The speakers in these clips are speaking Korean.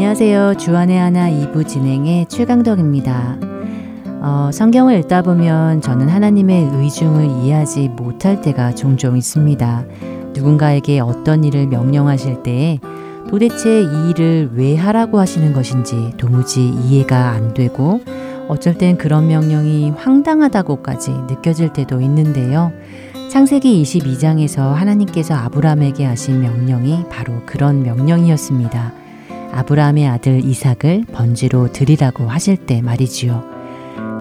안녕하세요. 주안의 하나 2부 진행의 최강덕입니다. 어, 성경을 읽다 보면 저는 하나님의 의중을 이해하지 못할 때가 종종 있습니다. 누군가에게 어떤 일을 명령하실 때에 도대체 이 일을 왜 하라고 하시는 것인지 도무지 이해가 안 되고 어쩔 땐 그런 명령이 황당하다고까지 느껴질 때도 있는데요. 창세기 22장에서 하나님께서 아브라함에게 하신 명령이 바로 그런 명령이었습니다. 아브라함의 아들 이삭을 번지로 드리라고 하실 때 말이지요.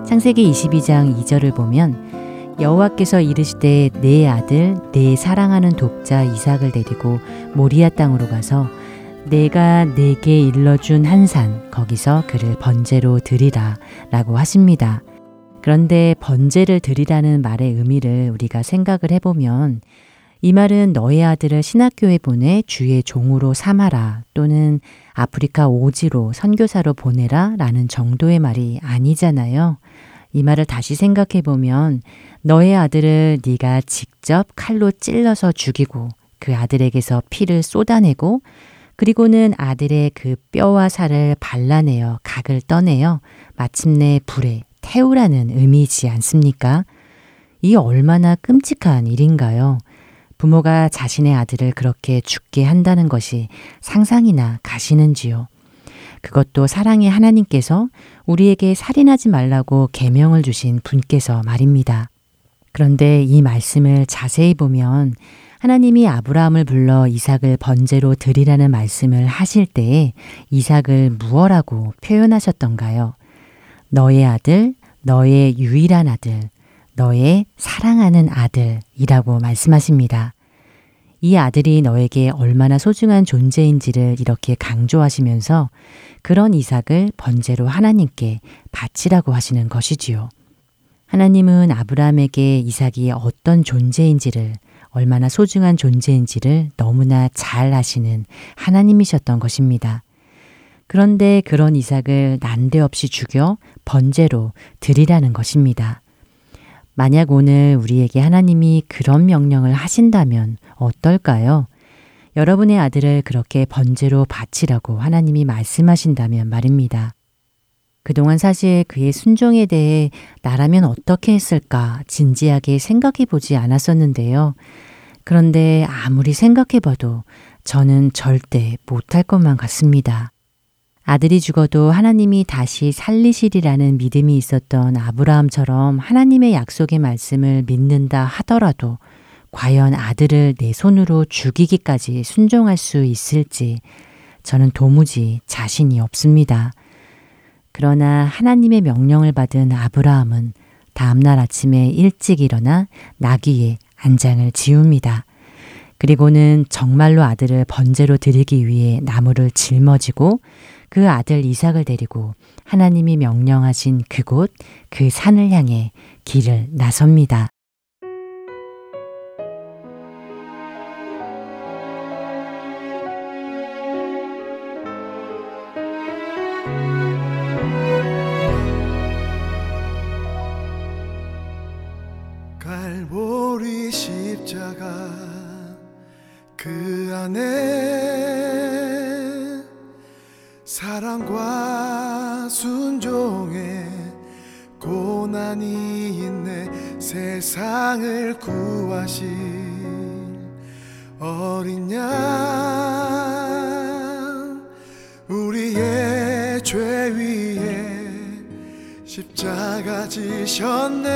창세기 22장 2절을 보면 여호와께서 이르시되 내 아들 내 사랑하는 독자 이삭을 데리고 모리아 땅으로 가서 내가 내게 일러준 한 산 거기서 그를 번제로 드리라 라고 하십니다. 그런데 번제를 드리라는 말의 의미를 우리가 생각을 해보면 이 말은 너의 아들을 신학교에 보내 주의 종으로 삼아라 또는 아프리카 오지로 선교사로 보내라 라는 정도의 말이 아니잖아요. 이 말을 다시 생각해 보면 너의 아들을 네가 직접 칼로 찔러서 죽이고 그 아들에게서 피를 쏟아내고 그리고는 아들의 그 뼈와 살을 발라내어 각을 떠내어 마침내 불에 태우라는 의미이지 않습니까? 이 얼마나 끔찍한 일인가요? 부모가 자신의 아들을 그렇게 죽게 한다는 것이 상상이나 가시는지요. 그것도 사랑의 하나님께서 우리에게 살인하지 말라고 계명을 주신 분께서 말입니다. 그런데 이 말씀을 자세히 보면 하나님이 아브라함을 불러 이삭을 번제로 드리라는 말씀을 하실 때에 이삭을 무엇라고 표현하셨던가요? 너의 아들, 너의 유일한 아들, 너의 사랑하는 아들이라고 말씀하십니다. 이 아들이 너에게 얼마나 소중한 존재인지를 이렇게 강조하시면서 그런 이삭을 번제로 하나님께 바치라고 하시는 것이지요. 하나님은 아브라함에게 이삭이 어떤 존재인지를 얼마나 소중한 존재인지를 너무나 잘 아시는 하나님이셨던 것입니다. 그런데 그런 이삭을 난데없이 죽여 번제로 드리라는 것입니다. 만약 오늘 우리에게 하나님이 그런 명령을 하신다면 어떨까요? 여러분의 아들을 그렇게 번제로 바치라고 하나님이 말씀하신다면 말입니다. 그동안 사실 그의 순종에 대해 나라면 어떻게 했을까 진지하게 생각해 보지 않았었는데요. 그런데 아무리 생각해 봐도 저는 절대 못할 것만 같습니다. 아들이 죽어도 하나님이 다시 살리시리라는 믿음이 있었던 아브라함처럼 하나님의 약속의 말씀을 믿는다 하더라도 과연 아들을 내 손으로 죽이기까지 순종할 수 있을지 저는 도무지 자신이 없습니다. 그러나 하나님의 명령을 받은 아브라함은 다음날 아침에 일찍 일어나 나귀의 안장을 지웁니다. 그리고는 정말로 아들을 번제로 드리기 위해 나무를 짊어지고 그 아들 이삭을 데리고 하나님이 명령하신 그곳 그 산을 향해 길을 나섭니다. 갈보리 십자가 그 안에 고난이 있네. 세상을 구하실 어린 양 우리의 죄 위에 십자가 지셨네.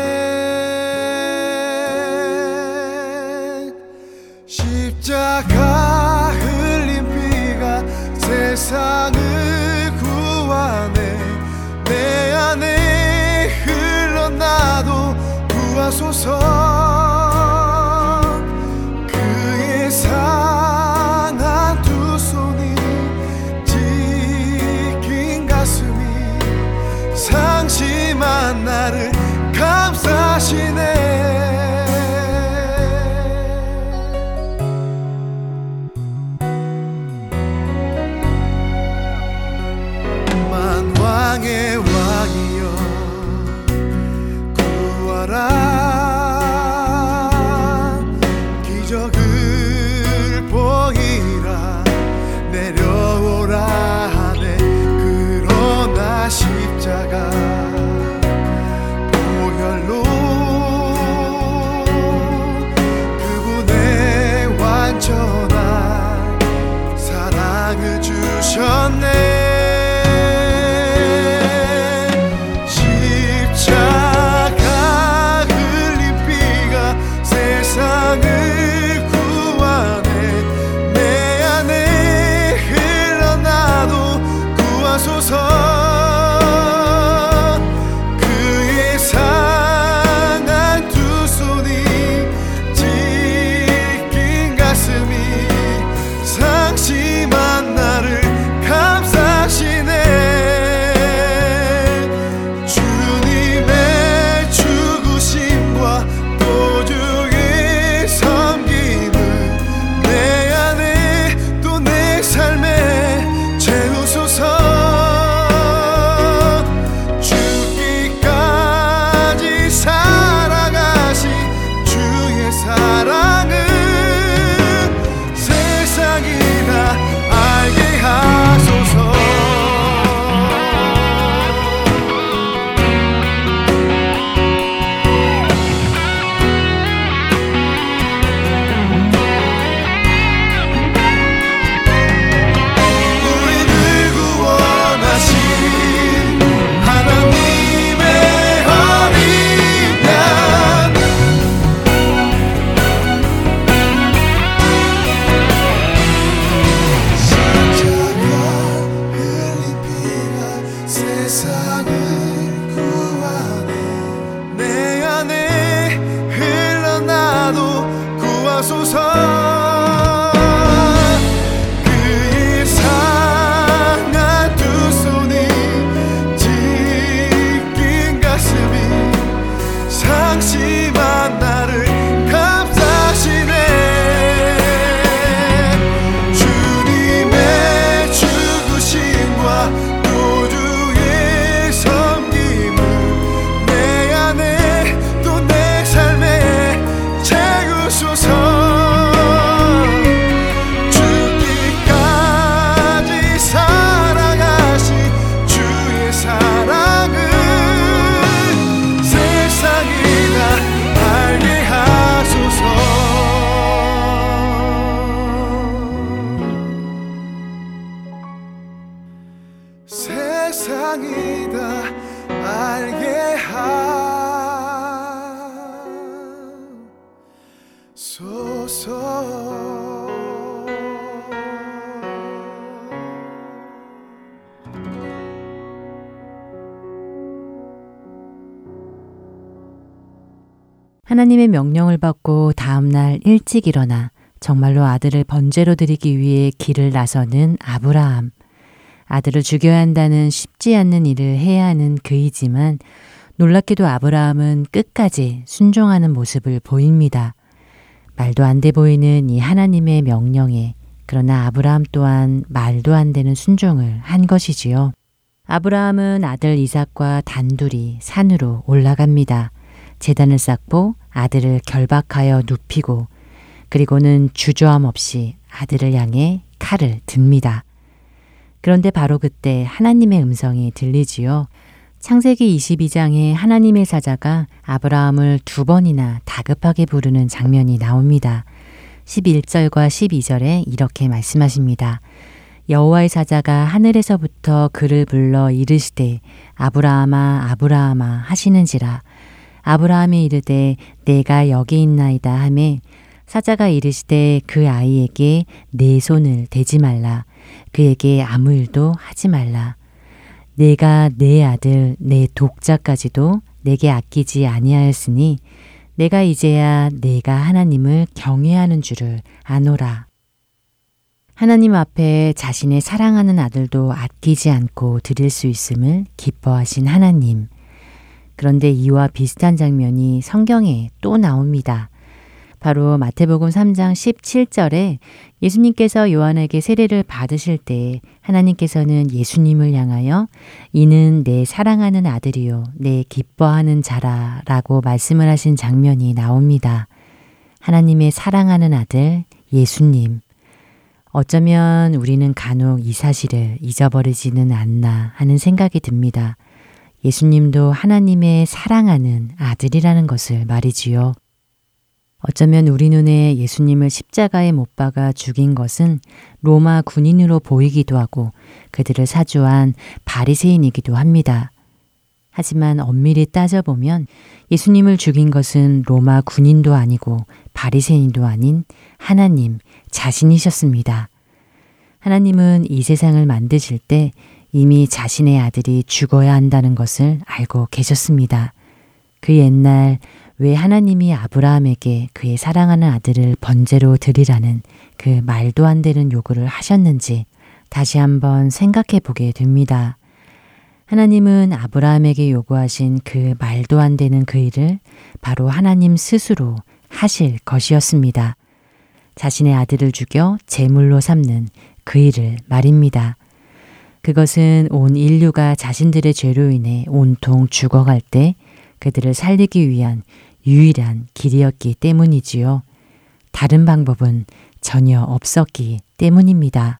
십자가 흘린 피가 세상을 하나님의 명령을 받고 다음날 일찍 일어나 정말로 아들을 번제로 드리기 위해 길을 나서는 아브라함. 아들을 죽여야 한다는 쉽지 않는 일을 해야 하는 그이지만 놀랍게도 아브라함은 끝까지 순종하는 모습을 보입니다. 말도 안 돼 보이는 이 하나님의 명령에 그러나 아브라함 또한 말도 안 되는 순종을 한 것이지요. 아브라함은 아들 이삭과 단둘이 산으로 올라갑니다. 재단을 쌓고 아들을 결박하여 눕히고 그리고는 주저함 없이 아들을 향해 칼을 듭니다. 그런데 바로 그때 하나님의 음성이 들리지요. 창세기 22장에 하나님의 사자가 아브라함을 두 번이나 다급하게 부르는 장면이 나옵니다. 11절과 12절에 이렇게 말씀하십니다. 여호와의 사자가 하늘에서부터 그를 불러 이르시되 아브라함아 아브라함아 하시는지라 아브라함이 이르되 내가 여기 있나이다 하매 사자가 이르시되 그 아이에게 내 손을 대지 말라. 그에게 아무 일도 하지 말라. 내가 내 아들 내 독자까지도 내게 아끼지 아니하였으니 내가 이제야 내가 하나님을 경외하는 줄을 아노라. 하나님 앞에 자신의 사랑하는 아들도 아끼지 않고 드릴 수 있음을 기뻐하신 하나님 그런데 이와 비슷한 장면이 성경에 또 나옵니다. 바로 마태복음 3장 17절에 예수님께서 요한에게 세례를 받으실 때 하나님께서는 예수님을 향하여 이는 내 사랑하는 아들이요 내 기뻐하는 자라 라고 말씀을 하신 장면이 나옵니다. 하나님의 사랑하는 아들 예수님. 어쩌면 우리는 간혹 이 사실을 잊어버리지는 않나 하는 생각이 듭니다. 예수님도 하나님의 사랑하는 아들이라는 것을 말이지요. 어쩌면 우리 눈에 예수님을 십자가에 못 박아 죽인 것은 로마 군인으로 보이기도 하고 그들을 사주한 바리새인이기도 합니다. 하지만 엄밀히 따져보면 예수님을 죽인 것은 로마 군인도 아니고 바리새인도 아닌 하나님 자신이셨습니다. 하나님은 이 세상을 만드실 때 이미 자신의 아들이 죽어야 한다는 것을 알고 계셨습니다. 그 옛날 왜 하나님이 아브라함에게 그의 사랑하는 아들을 번제로 드리라는 그 말도 안 되는 요구를 하셨는지 다시 한번 생각해 보게 됩니다. 하나님은 아브라함에게 요구하신 그 말도 안 되는 그 일을 바로 하나님 스스로 하실 것이었습니다. 자신의 아들을 죽여 제물로 삼는 그 일을 말입니다. 그것은 온 인류가 자신들의 죄로 인해 온통 죽어갈 때 그들을 살리기 위한 유일한 길이었기 때문이지요. 다른 방법은 전혀 없었기 때문입니다.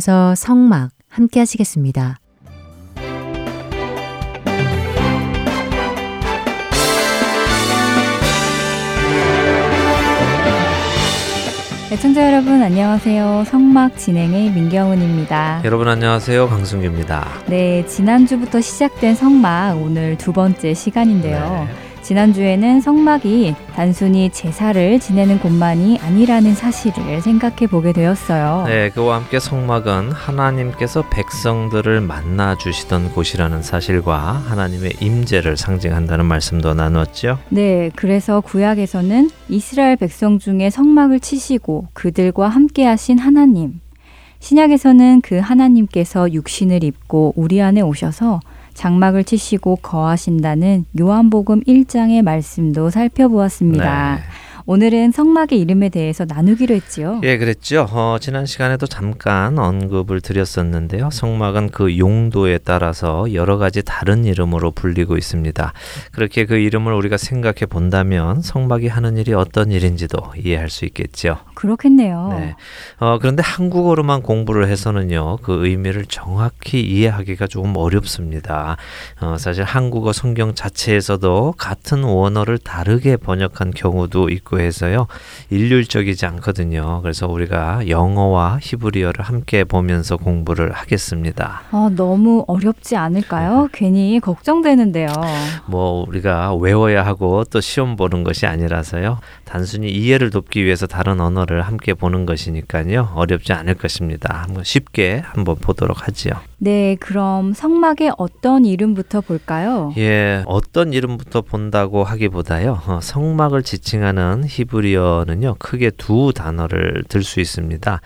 이어서 성막 함께 하시겠습니다. 애청자 여러분 안녕하세요. 성막 진행의 민경훈입니다. 여러분 안녕하세요. 강승규입니다. 네, 지난주부터 시작된 성막 오늘 두 번째 시간인데요. 네. 지난주에는 성막이 단순히 제사를 지내는 곳만이 아니라는 사실을 생각해 보게 되었어요. 네, 그와 함께 성막은 하나님께서 백성들을 만나 주시던 곳이라는 사실과 하나님의 임재를 상징한다는 말씀도 나눴죠. 네, 그래서 구약에서는 이스라엘 백성 중에 성막을 치시고 그들과 함께 하신 하나님 신약에서는 그 하나님께서 육신을 입고 우리 안에 오셔서 장막을 치시고 거하신다는 요한복음 1장의 말씀도 살펴보았습니다. 네. 오늘은 성막의 이름에 대해서 나누기로 했지요. 예, 그랬죠. 어, 지난 시간에도 잠깐 언급을 드렸었는데요. 성막은 그 용도에 따라서 여러 가지 다른 이름으로 불리고 있습니다. 그렇게 그 이름을 우리가 생각해 본다면 성막이 하는 일이 어떤 일인지도 이해할 수 있겠죠. 그렇겠네요. 네. 어, 그런데 한국어로만 공부를 해서는요, 그 의미를 정확히 이해하기가 조금 어렵습니다. 어, 사실 한국어 성경 자체에서도 같은 원어를 다르게 번역한 경우도 있고 해서요, 일률적이지 않거든요. 그래서 우리가 영어와 히브리어를 함께 보면서 공부를 하겠습니다. 어, 너무 어렵지 않을까요? 네. 괜히 걱정되는데요. 뭐 우리가 외워야 하고 또 시험 보는 것이 아니라서요. 단순히 이해를 돕기 위해서 다른 언어를 함께 보는 것이니까요. 어렵지 않을 것입니다. 한번 쉽게 한번 보도록 하지요. 네, 그럼 성막의 어떤 이름부터 볼까요? 예, 어떤 이름부터 본다고 하기보다요. 어, 성막을 지칭하는 히브리어는요. 크게 두 단어를 들 수 있습니다.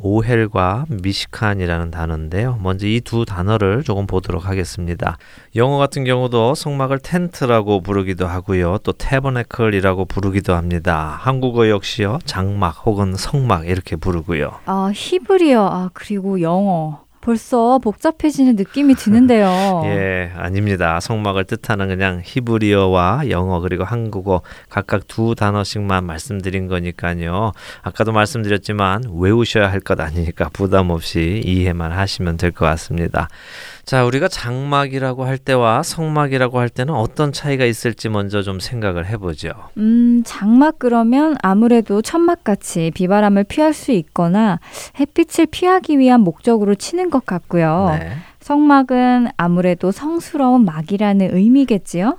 오헬과 미시칸이라는 단어인데요. 먼저 이 두 단어를 조금 보도록 하겠습니다. 영어 같은 경우도 성막을 텐트라고 부르기도 하고요. 또 테버네클이라고 부르기도 합니다. 한국어 역시요. 장막 혹은 성막 이렇게 부르고요. 아, 히브리어 아 그리고 영어 벌써 복잡해지는 느낌이 드는데요. 예, 아닙니다. 성막을 뜻하는 그냥 히브리어와 영어 그리고 한국어 각각 두 단어씩만 말씀드린 거니까요. 아까도 말씀드렸지만 외우셔야 할 것 아니니까 부담 없이 이해만 하시면 될 것 같습니다. 자, 우리가 장막이라고 할 때와 성막이라고 할 때는 어떤 차이가 있을지 먼저 좀 생각을 해보죠. 음, 장막 그러면 아무래도 천막같이 비바람을 피할 수 있거나 햇빛을 피하기 위한 목적으로 치는 것 같고요. 네. 성막은 아무래도 성스러운 막이라는 의미겠지요?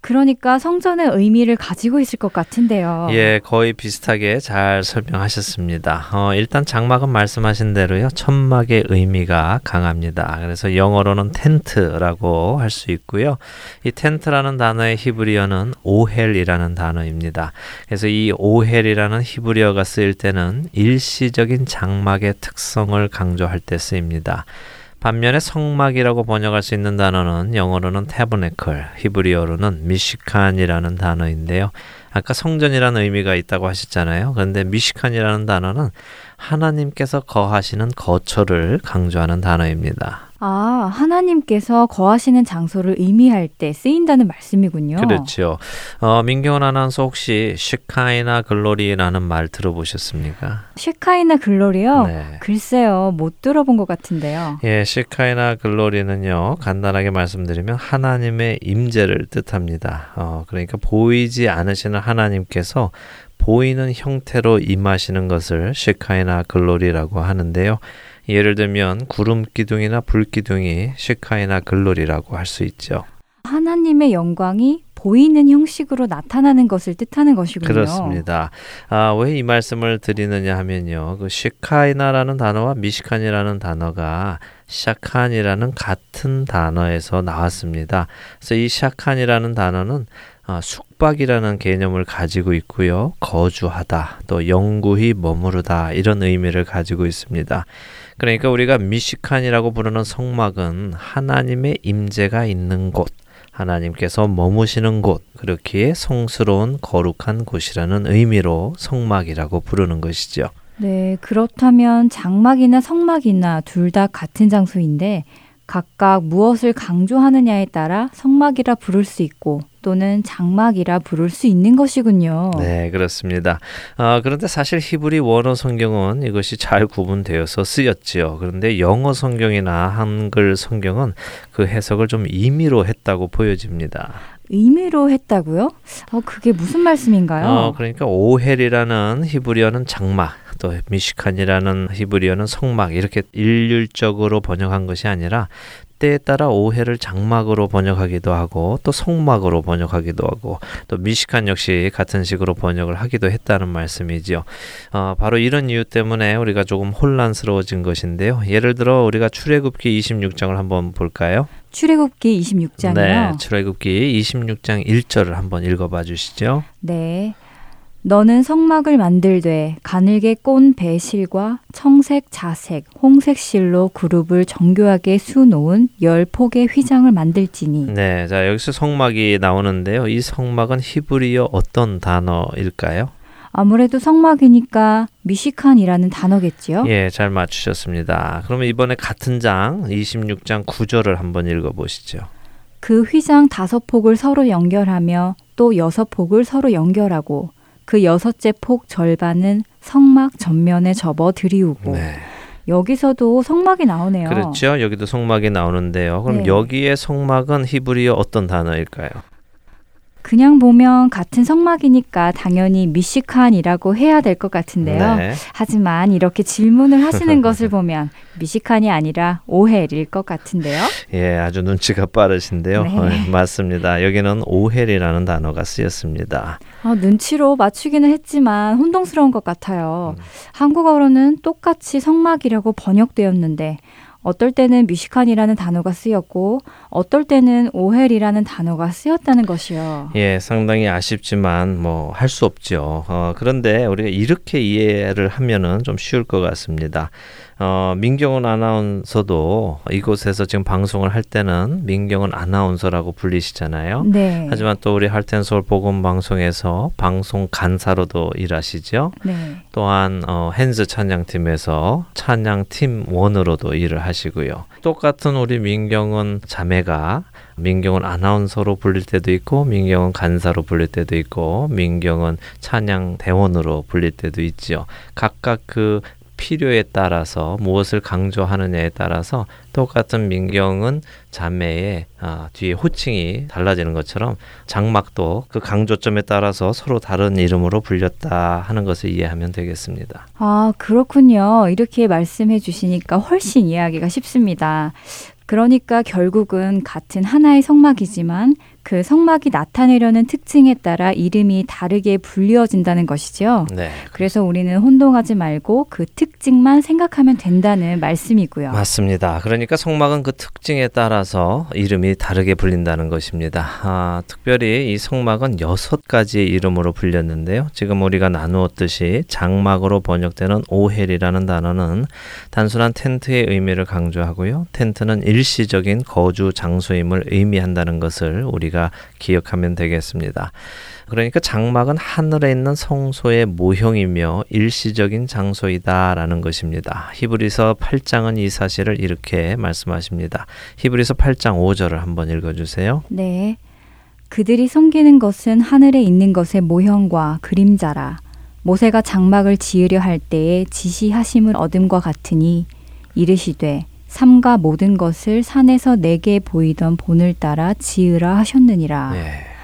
그러니까 성전의 의미를 가지고 있을 것 같은데요. 예, 거의 비슷하게 잘 설명하셨습니다. 어, 일단 장막은 말씀하신 대로요. 천막의 의미가 강합니다. 그래서 영어로는 텐트라고 할 수 있고요. 이 텐트라는 단어의 히브리어는 오헬이라는 단어입니다. 그래서 이 오헬이라는 히브리어가 쓰일 때는 일시적인 장막의 특성을 강조할 때 쓰입니다. 반면에 성막이라고 번역할 수 있는 단어는 영어로는 타버네클, 히브리어로는 미시칸이라는 단어인데요. 아까 성전이라는 의미가 있다고 하셨잖아요. 그런데 미시칸이라는 단어는 하나님께서 거하시는 거처를 강조하는 단어입니다. 아, 하나님께서 거하시는 장소를 의미할 때 쓰인다는 말씀이군요. 그렇죠. 어, 민경원 아나운서 혹시 쉐카이나 글로리라는 말 들어보셨습니까? 쉐카이나 글로리요? 네. 글쎄요, 못 들어본 것 같은데요. 예, 쉐카이나 글로리는요, 간단하게 말씀드리면 하나님의 임재를 뜻합니다. 어, 그러니까 보이지 않으시는 하나님께서 보이는 형태로 임하시는 것을 쉐카이나 글로리라고 하는데요. 예를 들면 구름 기둥이나 불 기둥이 쉐카이나 글로리라고 할 수 있죠. 하나님의 영광이 보이는 형식으로 나타나는 것을 뜻하는 것이군요. 그렇습니다. 아, 왜 이 말씀을 드리느냐 하면요. 그 쉐카이나라는 단어와 미시칸이라는 단어가 샤칸이라는 같은 단어에서 나왔습니다. 그래서 이 샤칸이라는 단어는 아, 숙박이라는 개념을 가지고 있고요. 거주하다, 또 영구히 머무르다 이런 의미를 가지고 있습니다. 그러니까 우리가 미시칸이라고 부르는 성막은 하나님의 임재가 있는 곳, 하나님께서 머무시는 곳, 그렇기에 성스러운 거룩한 곳이라는 의미로 성막이라고 부르는 것이죠. 네, 그렇다면 장막이나 성막이나 둘 다 같은 장소인데 각각 무엇을 강조하느냐에 따라 성막이라 부를 수 있고 또는 장막이라 부를 수 있는 것이군요. 네, 그렇습니다. 어, 그런데 사실 히브리 원어 성경은 이것이 잘 구분되어서 쓰였지요. 그런데 영어 성경이나 한글 성경은 그 해석을 좀 임의로 했다고 보여집니다. 의미로 했다고요? 어, 그게 무슨 말씀인가요? 어, 그러니까 오헬이라는 히브리어는 장막, 또 미시칸이라는 히브리어는 성막 이렇게 일률적으로 번역한 것이 아니라 때에 따라 오해를 장막으로 번역하기도 하고 또 성막으로 번역하기도 하고 또 미식한 역시 같은 식으로 번역을 하기도 했다는 말씀이지요. 어, 바로 이런 이유 때문에 우리가 조금 혼란스러워진 것인데요. 예를 들어 우리가 출애굽기 26장을 한번 볼까요? 출애굽기 26장이요. 네, 출애굽기 26장 1절을 한번 읽어봐 주시죠. 네. 너는 성막을 만들되 가늘게 꼰 배실과 청색, 자색, 홍색 실로 그룹을 정교하게 수놓은 열 폭의 휘장을 만들지니. 네, 자 여기서 성막이 나오는데요. 이 성막은 히브리어 어떤 단어일까요? 아무래도 성막이니까 미시칸이라는 단어겠지요? 예, 잘 맞추셨습니다. 그러면 이번에 같은 장 26장 9절을 한번 읽어 보시죠. 그 휘장 다섯 폭을 서로 연결하며 또 여섯 폭을 서로 연결하고 그 여섯째 폭 절반은 성막 전면에 접어 들이우고 네. 여기서도 성막이 나오네요. 그렇죠. 여기도 성막이 나오는데요. 그럼 네. 여기에 성막은 히브리어 어떤 단어일까요? 그냥 보면 같은 성막이니까 당연히 미시칸이라고 해야 될 것 같은데요. 네. 하지만 이렇게 질문을 하시는 것을 보면 미시칸이 아니라 오헬일 것 같은데요. 예, 아주 눈치가 빠르신데요. 네. 어, 맞습니다. 여기는 오헬이라는 단어가 쓰였습니다. 아, 눈치로 맞추기는 했지만 혼동스러운 것 같아요. 음. 한국어로는 똑같이 성막이라고 번역되었는데 어떨 때는 미시칸이라는 단어가 쓰였고 어떨 때는 오헬이라는 단어가 쓰였다는 것이요. 예, 상당히 아쉽지만 뭐 할 수 없죠. 어, 그런데 우리가 이렇게 이해를 하면은 좀 쉬울 것 같습니다. 어, 민경훈 아나운서도 이곳에서 지금 방송을 할 때는 민경훈 아나운서라고 불리시잖아요. 네. 하지만 또 우리 할텐 서울 복음 방송에서 방송 간사로도 일하시죠. 네. 또한 어, 핸즈 찬양팀에서 찬양팀 원으로도 일을 하시고요. 똑같은 우리 민경은 자매가 민경은 아나운서로 불릴 때도 있고 민경은 간사로 불릴 때도 있고 민경은 찬양 대원으로 불릴 때도 있지요. 각각 그 필요에 따라서 무엇을 강조하느냐에 따라서 똑같은 민경은 자매의 아, 뒤에 호칭이 달라지는 것처럼 장막도 그 강조점에 따라서 서로 다른 이름으로 불렸다 하는 것을 이해하면 되겠습니다. 아, 그렇군요. 이렇게 말씀해 주시니까 훨씬 이해하기가 쉽습니다. 그러니까 결국은 같은 하나의 성막이지만 그 성막이 나타내려는 특징에 따라 이름이 다르게 불리어진다는 것이죠. 네. 그래서 우리는 혼동하지 말고 그 특징만 생각하면 된다는 말씀이고요. 맞습니다. 그러니까 성막은 그 특징에 따라서 이름이 다르게 불린다는 것입니다. 아, 특별히 이 성막은 여섯 가지의 이름으로 불렸는데요. 지금 우리가 나누었듯이 장막으로 번역되는 오헬이라는 단어는 단순한 텐트의 의미를 강조하고요. 텐트는 일시적인 거주 장소임을 의미한다는 것을 우리가 기억하면 되겠습니다. 그러니까 장막은 하늘에 있는 성소의 모형이며 일시적인 장소이다라는 것입니다. 히브리서 8장은 이 사실을 이렇게 말씀하십니다. 히브리서 8장 5절을 한번 읽어 주세요. 네. 그들이 섬기는 것은 하늘에 있는 것의 모형과 그림자라. 모세가 장막을 지으려 할 때에 지시하심을 얻음과 같으니 이르시되 삼가 모든 것을 산에서 내게 보이던 본을 따라 지으라 하셨느니라. 예.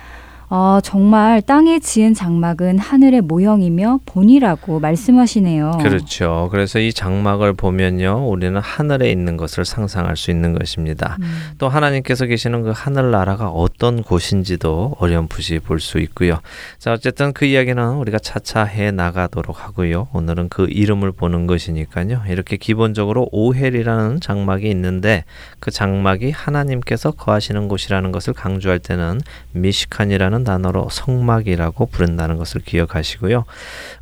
아, 정말 땅에 지은 장막은 하늘의 모형이며 본이라고 말씀하시네요. 그렇죠. 그래서 이 장막을 보면요, 우리는 하늘에 있는 것을 상상할 수 있는 것입니다. 음. 또 하나님께서 계시는 그 하늘 나라가 어떤 곳인지도 어렴풋이 볼 수 있고요. 자, 어쨌든 그 이야기는 우리가 차차 해 나가도록 하고요. 오늘은 그 이름을 보는 것이니까요. 이렇게 기본적으로 오헬이라는 장막이 있는데 그 장막이 하나님께서 거하시는 곳이라는 것을 강조할 때는 미시칸이라는 단어로 성막이라고 부른다는 것을 기억하시고요.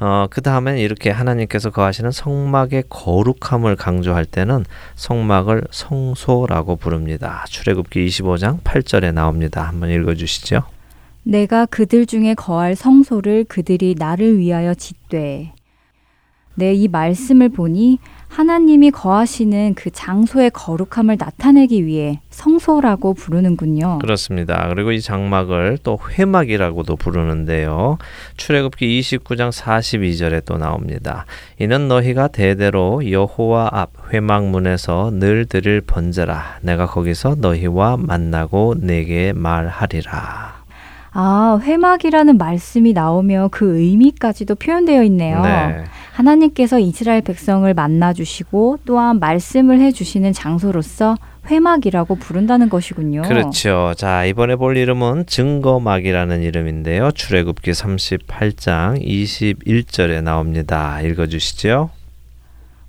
어, 그 다음엔 이렇게 하나님께서 거하시는 성막의 거룩함을 강조할 때는 성막을 성소라고 부릅니다. 출애굽기 25장 8절에 나옵니다. 한번 읽어 주시죠. 내가 그들 중에 거할 성소를 그들이 나를 위하여 짓되 네, 이 말씀을 보니 하나님이 거하시는 그 장소의 거룩함을 나타내기 위해 성소라고 부르는군요. 그렇습니다. 그리고 이 장막을 또 회막이라고도 부르는데요. 출애굽기 29장 42절에 또 나옵니다. 이는 너희가 대대로 여호와 앞 회막문에서 늘 들을 번제라. 내가 거기서 너희와 만나고 내게 말하리라. 아, 회막이라는 말씀이 나오며 그 의미까지도 표현되어 있네요. 네. 하나님께서 이스라엘 백성을 만나 주시고 또한 말씀을 해 주시는 장소로서 회막이라고 부른다는 것이군요. 그렇죠. 자, 이번에 볼 이름은 증거막이라는 이름인데요. 출애굽기 38장 21절에 나옵니다. 읽어 주시죠.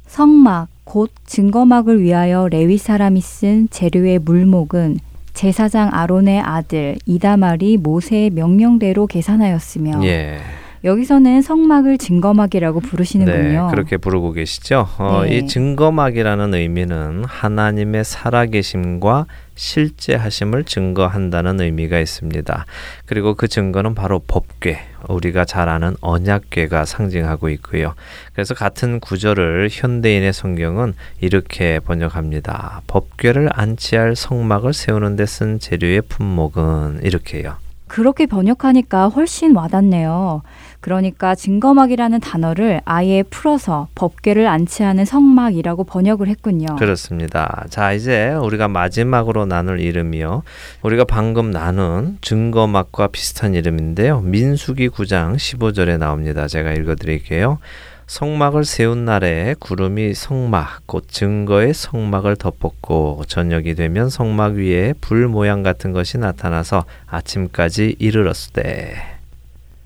성막 곧 증거막을 위하여 레위 사람이 쓴 재료의 물목은 제사장 아론의 아들 이다말이 모세의 명령대로 계산하였으며 예. 여기서는 성막을 증거막이라고 부르시는군요. 네, 그렇게 부르고 계시죠. 어, 네. 이 증거막이라는 의미는 하나님의 살아계심과 실제 하심을 증거한다는 의미가 있습니다. 그리고 그 증거는 바로 법궤, 우리가 잘 아는 언약궤가 상징하고 있고요. 그래서 같은 구절을 현대인의 성경은 이렇게 번역합니다. 법궤를 안치할 성막을 세우는 데 쓴 재료의 품목은 이렇게요. 그렇게 번역하니까 훨씬 와닿네요. 그러니까 증거막이라는 단어를 아예 풀어서 법궤를 안치하는 성막이라고 번역을 했군요. 그렇습니다. 자, 이제 우리가 마지막으로 나눌 이름이요. 우리가 방금 나눈 증거막과 비슷한 이름인데요. 민수기 9장 15절에 나옵니다. 제가 읽어 드릴게요. 성막을 세운 날에 구름이 성막 곧 증거의 성막을 덮었고 저녁이 되면 성막 위에 불 모양 같은 것이 나타나서 아침까지 이르렀으되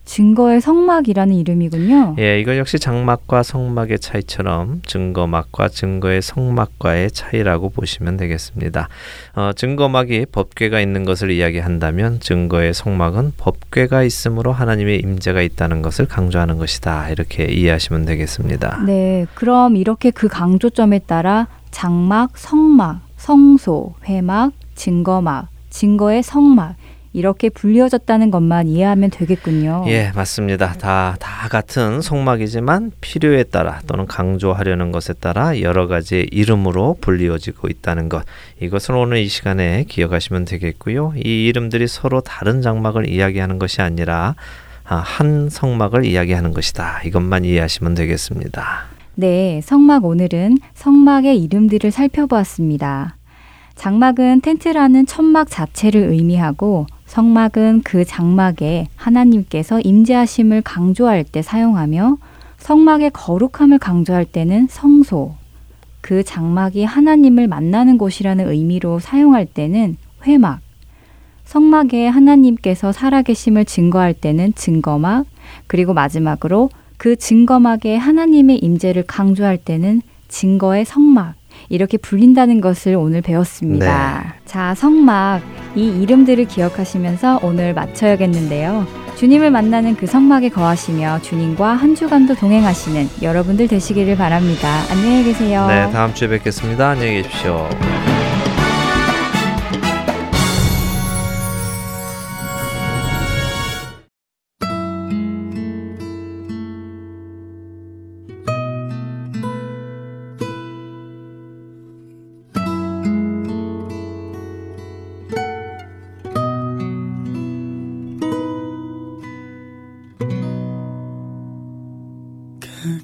증거의 성막이라는 이름이군요. 예, 이건 역시 장막과 성막의 차이처럼 증거막과 증거의 성막과의 차이라고 보시면 되겠습니다. 어, 증거막이 법궤가 있는 것을 이야기한다면 증거의 성막은 법궤가 있으므로 하나님의 임재가 있다는 것을 강조하는 것이다. 이렇게 이해하시면 되겠습니다. 네, 그럼 이렇게 그 강조점에 따라 장막, 성막, 성소, 회막, 증거막, 증거의 성막 이렇게 불리어졌다는 것만 이해하면 되겠군요. 예, 맞습니다. 다, 다 같은 성막이지만 필요에 따라 또는 강조하려는 것에 따라 여러 가지 이름으로 불리어지고 있다는 것. 이것을 오늘 이 시간에 기억하시면 되겠고요. 이 이름들이 서로 다른 장막을 이야기하는 것이 아니라 아, 한 성막을 이야기하는 것이다. 이것만 이해하시면 되겠습니다. 네, 성막 오늘은 성막의 이름들을 살펴보았습니다. 장막은 텐트라는 천막 자체를 의미하고 성막은 그 장막에 하나님께서 임재하심을 강조할 때 사용하며 성막의 거룩함을 강조할 때는 성소, 그 장막이 하나님을 만나는 곳이라는 의미로 사용할 때는 회막, 성막에 하나님께서 살아계심을 증거할 때는 증거막, 그리고 마지막으로 그 증거막에 하나님의 임재를 강조할 때는 증거의 성막, 이렇게 불린다는 것을 오늘 배웠습니다. 자, 성막. 이 이름들을 기억하시면서 오늘 마쳐야겠는데요. 주님을 만나는 그 성막에 거하시며 주님과 한 주간도 동행하시는 여러분들 되시기를 바랍니다. 안녕히 계세요. 네, 다음 주에 뵙겠습니다. 안녕히 계십시오.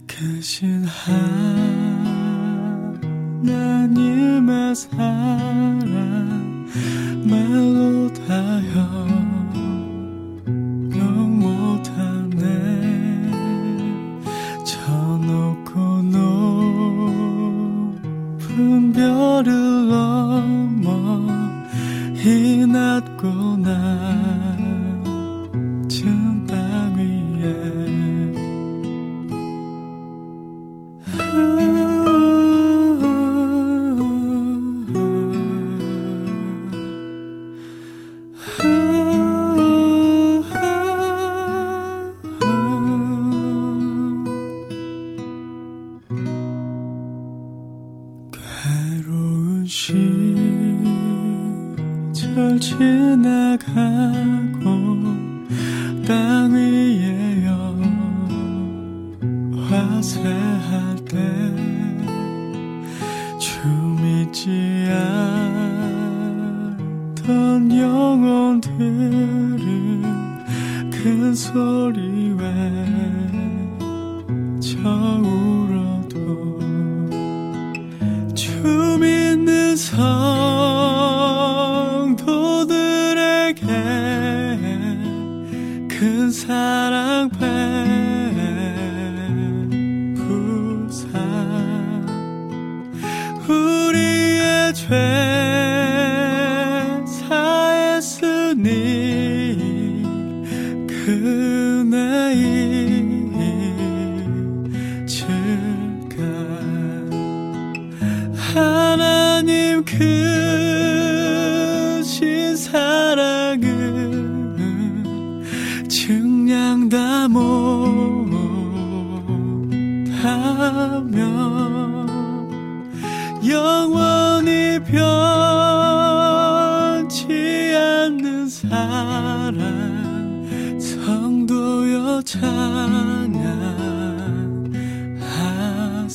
크신 하나님의 사랑 말로 다여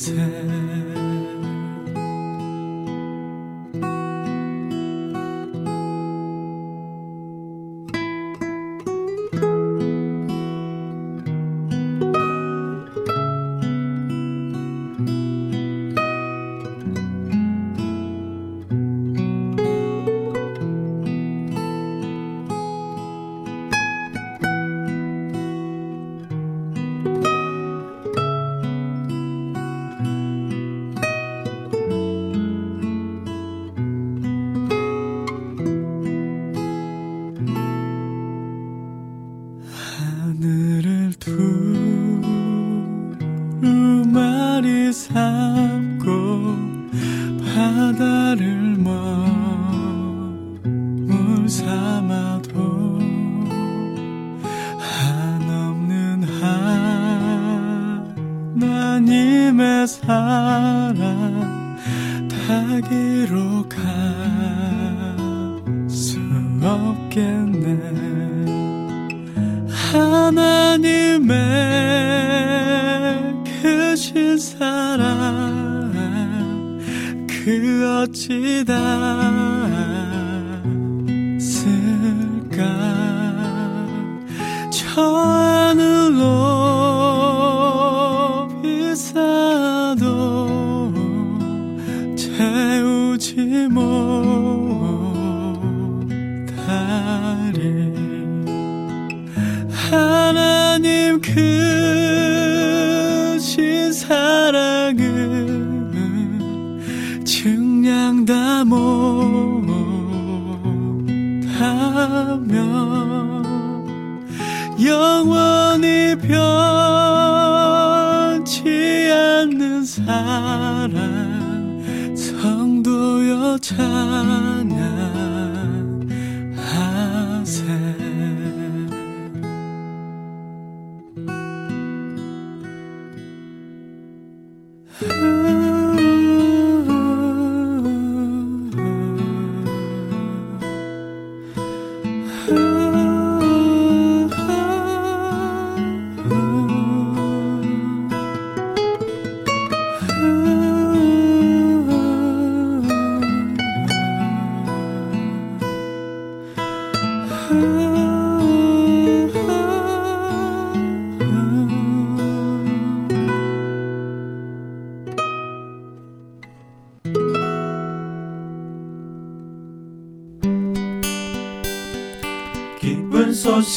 찬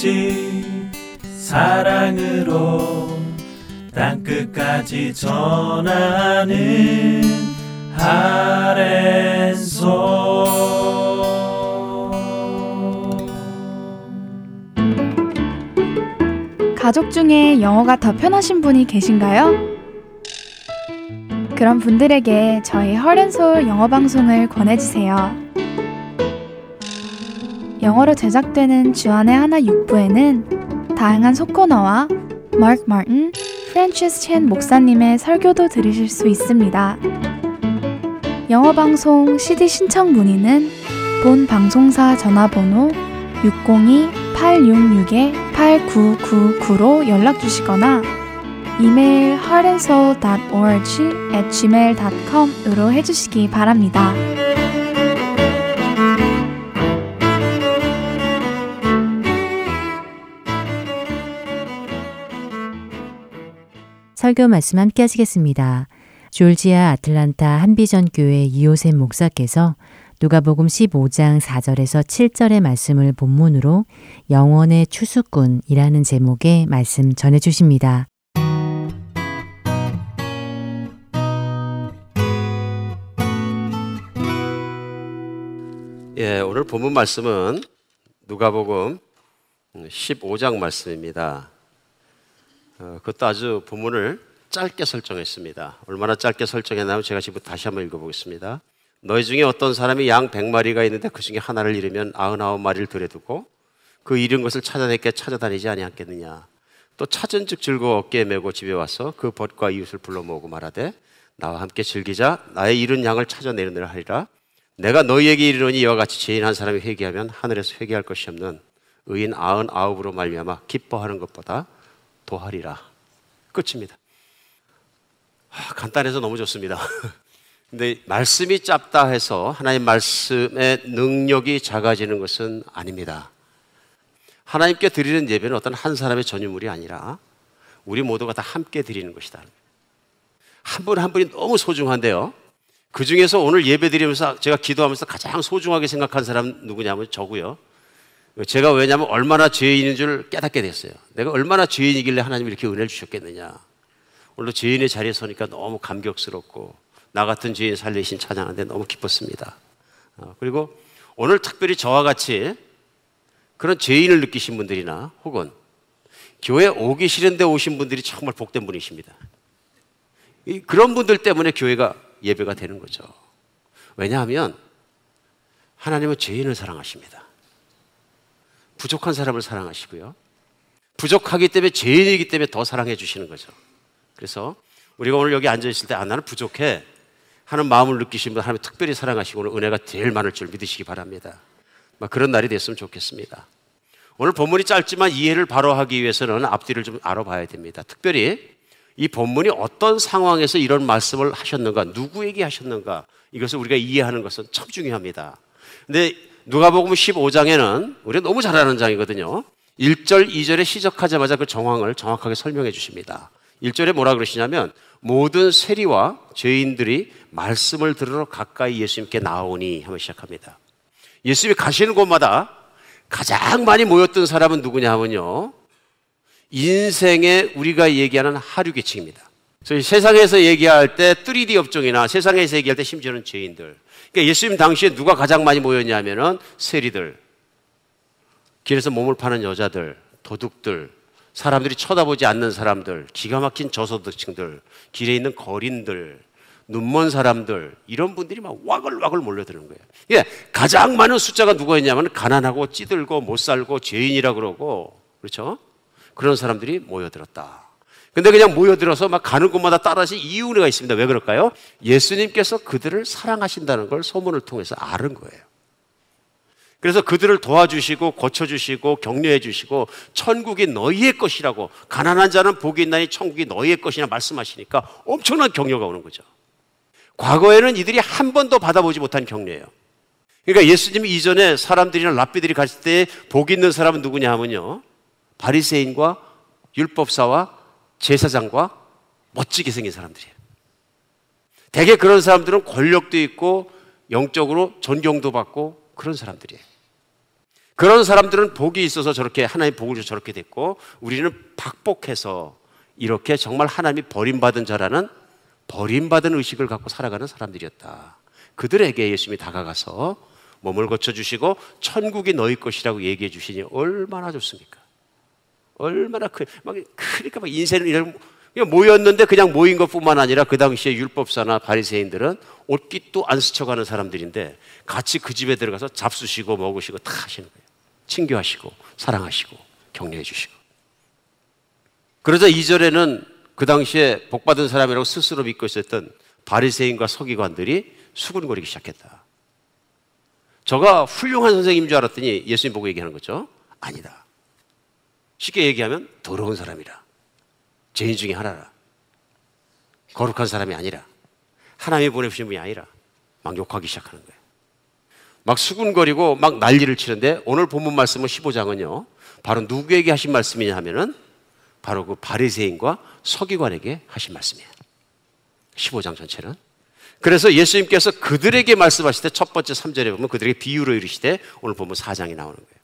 소식 사랑으로 땅끝까지 전하는 아랜소 가족 중에 영어가 더 편하신 분이 계신가요? 그런 분들에게 저희 헐앤솔 영어 방송을 권해주세요. 영어로 제작되는 주안의 하나 6부에는 다양한 속코너와 마크 마틴, 프랜시스 챈 목사님의 설교도 들으실 수 있습니다. 영어 방송 CD 신청 문의는 본 방송사 전화번호 602-866-8999로 연락 주시거나 이메일 heartandsoul.org at gmail.com으로 해주시기 바랍니다. 설교 말씀 함께 하시겠습니다. 졸지아 아틀란타 한비전 교회 이호셉 목사께서 누가복음 15장 4절에서 7절의 말씀을 본문으로 영원의 추수꾼이라는 제목의 말씀 전해 주십니다. 예, 오늘 본문 말씀은 누가복음 15장 말씀입니다. 어, 그것도 아주 본문을 짧게 설정했습니다. 얼마나 짧게 설정했나면 제가 지금 다시 한번 읽어보겠습니다. 너희 중에 어떤 사람이 양 100마리가 있는데 그 중에 하나를 잃으면 99마리를 들여두고 그 잃은 것을 찾아내게 찾아다니지 아니하겠느냐. 또 찾은 즉 즐거워 어깨에 메고 집에 와서 그 벗과 이웃을 불러 모으고 말하되 나와 함께 즐기자 나의 잃은 양을 찾아내느라 하리라. 내가 너희에게 이르노니 이와 같이 죄인 한 사람이 회개하면 하늘에서 회개할 것이 없는 의인 아흔 아홉으로 말미암아 기뻐하는 것보다 도하리라. 끝입니다. 아, 간단해서 너무 좋습니다. 근데 말씀이 짧다 해서 하나님 말씀의 능력이 작아지는 것은 아닙니다. 하나님께 드리는 예배는 어떤 한 사람의 전유물이 아니라 우리 모두가 다 함께 드리는 것이다. 한 분한 분이 너무 소중한데요. 그 중에서 오늘 예배 드리면서 제가 기도하면서 가장 소중하게 생각한 사람 누구냐면 저고요. 제가 왜냐하면 얼마나 죄인인 줄 깨닫게 됐어요. 내가 얼마나 죄인이길래 하나님이 이렇게 은혜를 주셨겠느냐. 오늘 죄인의 자리에 서니까 너무 감격스럽고 나 같은 죄인 살리신 찬양하는데 너무 기뻤습니다. 어, 그리고 오늘 특별히 저와 같이 그런 죄인을 느끼신 분들이나 혹은 교회 오기 싫은데 오신 분들이 정말 복된 분이십니다. 그런 분들 때문에 교회가 예배가 되는 거죠. 왜냐하면 하나님은 죄인을 사랑하십니다. 부족한 사람을 사랑하시고요. 부족하기 때문에 죄인이기 때문에 더 사랑해 주시는 거죠. 그래서 우리가 오늘 여기 앉아 있을 때 아, 나는 부족해 하는 마음을 느끼시면 하나님 특별히 사랑하시고 오늘 은혜가 제일 많을 줄 믿으시기 바랍니다. 그런 날이 됐으면 좋겠습니다. 오늘 본문이 짧지만 이해를 바로 하기 위해서는 앞뒤를 좀 알아봐야 됩니다. 특별히 이 본문이 어떤 상황에서 이런 말씀을 하셨는가, 누구에게 하셨는가, 이것을 우리가 이해하는 것은 참 중요합니다. 근데 누가복음 15장에는 우리가 너무 잘 아는 장이거든요. 1절, 2절에 시작하자마자 그 정황을 정확하게 설명해 주십니다. 1절에 뭐라 그러시냐면 모든 세리와 죄인들이 말씀을 들으러 가까이 예수님께 나오니 하며 시작합니다. 예수님이 가시는 곳마다 가장 많이 모였던 사람은 누구냐 하면요. 인생에 우리가 얘기하는 하류 계층입니다. 그래서 세상에서 얘기할 때 3D 업종이나 세상에서 얘기할 때 심지어는 죄인들. 그러니까 예수님 당시에 누가 가장 많이 모였냐면은 세리들, 길에서 몸을 파는 여자들, 도둑들, 사람들이 쳐다보지 않는 사람들, 기가 막힌 저소득층들, 길에 있는 거린들, 눈먼 사람들 이런 분들이 막 와글와글 몰려드는 거예요. 예, 가장 많은 숫자가 누구였냐면 가난하고 찌들고 못 살고 죄인이라 그러고 그렇죠? 그런 사람들이 모여들었다. 근데 그냥 모여들어서 막 가는 곳마다 따라서 이유가 있습니다. 왜 그럴까요? 예수님께서 그들을 사랑하신다는 걸 소문을 통해서 아는 거예요. 그래서 그들을 도와주시고 고쳐주시고 격려해 주시고 천국이 너희의 것이라고 가난한 자는 복이 있나니 천국이 너희의 것이나 말씀하시니까 엄청난 격려가 오는 거죠. 과거에는 이들이 한 번도 받아보지 못한 격려예요. 그러니까 예수님이 이전에 사람들이나 랍비들이 갔을 때 복 있는 사람은 누구냐 하면요. 바리새인과 율법사와 제사장과 멋지게 생긴 사람들이에요. 대개 그런 사람들은 권력도 있고 영적으로 존경도 받고 그런 사람들이에요. 그런 사람들은 복이 있어서 저렇게 하나님 복을 줘 저렇게 됐고 우리는 박복해서 이렇게 정말 하나님이 버림받은 자라는 버림받은 의식을 갖고 살아가는 사람들이었다. 그들에게 예수님이 다가가서 몸을 고쳐주시고 천국이 너희 것이라고 얘기해 주시니 얼마나 좋습니까? 얼마나 크, 막, 그러니까 막 인생을 이런, 모였는데 그냥 모인 것 뿐만 아니라 그 당시에 율법사나 바리새인들은 옷깃도 안 스쳐가는 사람들인데 같이 그 집에 들어가서 잡수시고 먹으시고 다 하시는 거예요. 친교하시고 사랑하시고 격려해 주시고. 그러자 2절에는 그 당시에 복받은 사람이라고 스스로 믿고 있었던 바리새인과 서기관들이 수군거리기 시작했다. 저가 훌륭한 선생님인 줄 알았더니 예수님 보고 얘기하는 거죠. 아니다. 쉽게 얘기하면 더러운 사람이라. 죄인 중에 하나라. 거룩한 사람이 아니라. 하나님이 보내주신 분이 아니라. 막 욕하기 시작하는 거예요. 막 수군거리고 막 난리를 치는데 오늘 본문 말씀은 15장은요. 바로 누구에게 하신 말씀이냐 하면은 바로 그 바리새인과 서기관에게 하신 말씀이에요. 15장 전체는. 그래서 예수님께서 그들에게 말씀하실 때 첫 번째 3절에 보면 그들에게 비유로 이르시되 오늘 보면 4장이 나오는 거예요.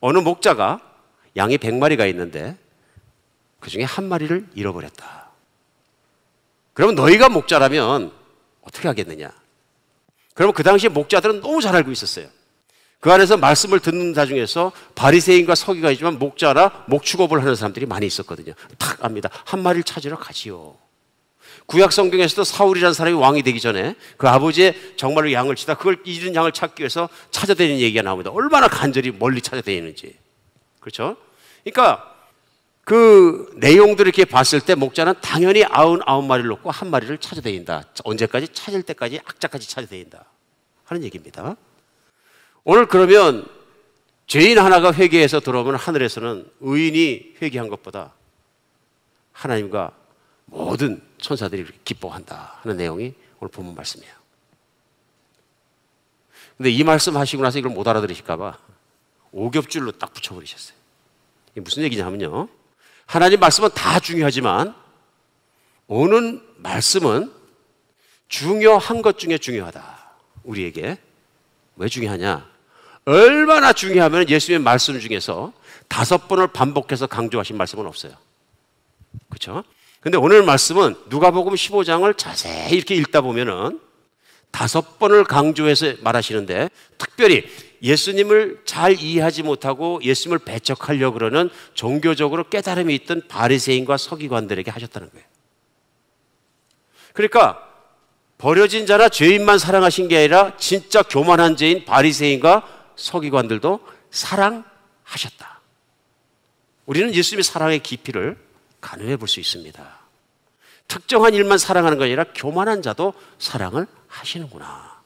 어느 목자가 양이 100마리가 있는데 그 중에 한 마리를 잃어버렸다. 그러면 너희가 목자라면 어떻게 하겠느냐? 그러면 그 당시에 목자들은 너무 잘 알고 있었어요. 그 안에서 말씀을 듣는 자 중에서 바리새인과 서기가 있지만 목자나 목축업을 하는 사람들이 많이 있었거든요. 탁 압니다. 한 마리를 찾으러 가지요. 구약 성경에서도 사울이라는 사람이 왕이 되기 전에 그 아버지의 정말로 양을 치다 그걸 잃은 양을 찾기 위해서 찾아다니는 얘기가 나옵니다. 얼마나 간절히 멀리 찾아다니는지. 그렇죠? 그러니까 그 내용들을 이렇게 봤을 때 목자는 당연히 아흔 아홉 마리를 놓고 한 마리를 찾아다닌다. 언제까지? 찾을 때까지 악자까지 찾아다닌다. 하는 얘기입니다. 오늘 그러면 죄인 하나가 회개해서 들어오면 하늘에서는 의인이 회개한 것보다 하나님과 모든 천사들이 기뻐한다 하는 내용이 오늘 본문 말씀이에요. 근데 이 말씀 하시고 나서 이걸 못 알아들으실까봐 오겹줄로 딱 붙여버리셨어요. 무슨 얘기냐면요. 하나님 말씀은 다 중요하지만 오는 말씀은 중요한 것 중에 중요하다. 우리에게. 왜 중요하냐? 얼마나 중요하면 예수님의 말씀 중에서 다섯 번을 반복해서 강조하신 말씀은 없어요. 그렇죠? 근데 오늘 말씀은 누가복음 15장을 자세히 이렇게 읽다 보면은 다섯 번을 강조해서 말하시는데 특별히 예수님을 잘 이해하지 못하고 예수님을 배척하려 그러는 종교적으로 깨달음이 있던 바리새인과 서기관들에게 하셨다는 거예요. 그러니까 버려진 자나 죄인만 사랑하신 게 아니라 진짜 교만한 죄인 바리새인과 서기관들도 사랑하셨다. 우리는 예수님의 사랑의 깊이를 가늠해 볼 수 있습니다. 특정한 일만 사랑하는 게 아니라 교만한 자도 사랑을 하시는구나.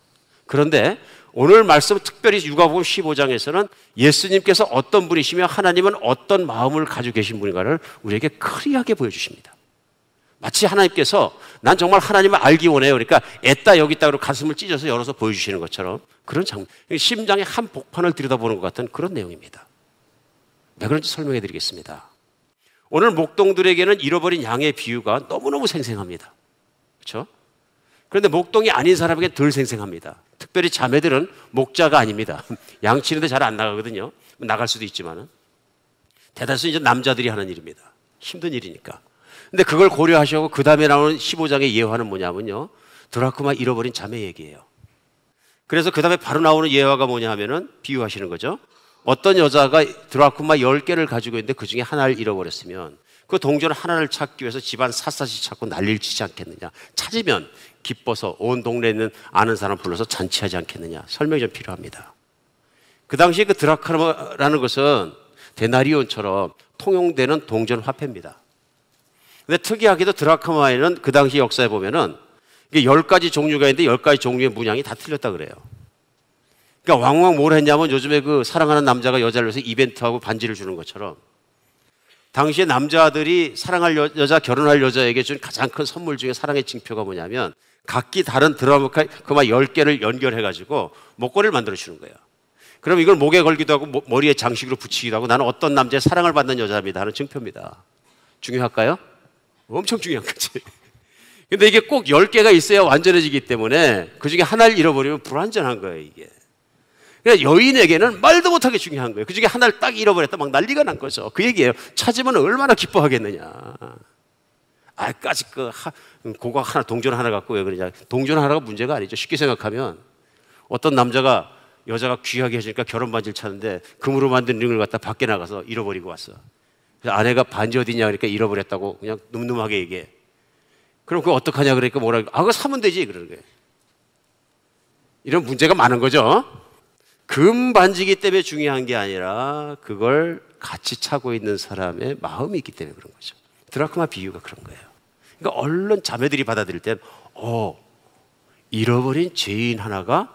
그런데 오늘 말씀 특별히 육아복음 15장에서는 예수님께서 어떤 분이시며 하나님은 어떤 마음을 가지고 계신 분인가를 우리에게 크리하게 보여주십니다. 마치 하나님께서 난 정말 하나님을 알기 원해요. 그러니까 애따 여기 있다 고 가슴을 찢어서 열어서 보여주시는 것처럼 그런 장 심장의 한 복판을 들여다보는 것 같은 그런 내용입니다. 왜 그런지 설명해 드리겠습니다. 오늘 목동들에게는 잃어버린 양의 비유가 너무너무 생생합니다. 그렇죠? 그런데 목동이 아닌 사람에게 덜 생생합니다. 특별히 자매들은 목자가 아닙니다. 양 치는데 잘 안 나가거든요. 나갈 수도 있지만은. 대다수 이제 남자들이 하는 일입니다. 힘든 일이니까. 근데 그걸 고려하시고 그 다음에 나오는 15장의 예화는 뭐냐면요. 드라크마 잃어버린 자매 얘기예요. 그래서 그 다음에 바로 나오는 예화가 뭐냐 하면은 비유하시는 거죠. 어떤 여자가 드라크마 10개를 가지고 있는데 그 중에 하나를 잃어버렸으면 그 동전 하나를 찾기 위해서 집안 샅샅이 찾고 난리를 치지 않겠느냐. 찾으면 기뻐서 온 동네에 있는 아는 사람 불러서 잔치하지 않겠느냐. 설명이 좀 필요합니다. 그 당시에 그 드라크마라는 것은 데나리온처럼 통용되는 동전 화폐입니다. 근데 특이하게도 드라크마에는 그 당시 역사에 보면은 이게 열 가지 종류가 있는데 열 가지 종류의 문양이 다 틀렸다 그래요. 그러니까 왕왕 뭘 했냐면 요즘에 그 사랑하는 남자가 여자를 위해서 이벤트하고 반지를 주는 것처럼 당시에 남자들이 사랑할 여, 자 결혼할 여자에게 준 가장 큰 선물 중에 사랑의 징표가 뭐냐면 각기 다른 드라마카 그만 10개를 연결해 가지고 목걸이를 만들어 주는 거예요. 그럼 이걸 목에 걸기도 하고 머리에 장식으로 붙이기도 하고 나는 어떤 남자의 사랑을 받는 여자입니다 하는 증표입니다. 중요할까요? 엄청 중요한 거지. 근데 이게 꼭 10개가 있어야 완전해지기 때문에 그 중에 하나를 잃어버리면 불완전한 거예요, 이게. 그러니까 여인에게는 말도 못하게 중요한 거예요. 그 중에 하나를 딱 잃어버렸다 막 난리가 난 거죠. 그 얘기예요. 찾으면 얼마나 기뻐하겠느냐. 아까지 그 하, 고가 하나 동전 하나 갖고 왜 그러냐. 동전 하나가 문제가 아니죠. 쉽게 생각하면 어떤 남자가 여자가 귀하게 해주니까 결혼 반지를 찾는데 금으로 만든 링을 갖다 밖에 나가서 잃어버리고 왔어. 그래서 아내가 반지 어디냐 그러니까 잃어버렸다고 그냥 늠름하게 얘기해. 그럼 그거 어떡하냐 그러니까 뭐라 아 그거 사면 되지 그러는 거예요. 이런 문제가 많은 거죠. 금 반지기 때문에 중요한 게 아니라 그걸 같이 차고 있는 사람의 마음이 있기 때문에 그런 거죠. 드라크마 비유가 그런 거예요. 그러니까 얼른 자매들이 받아들일 땐, 어, 잃어버린 죄인 하나가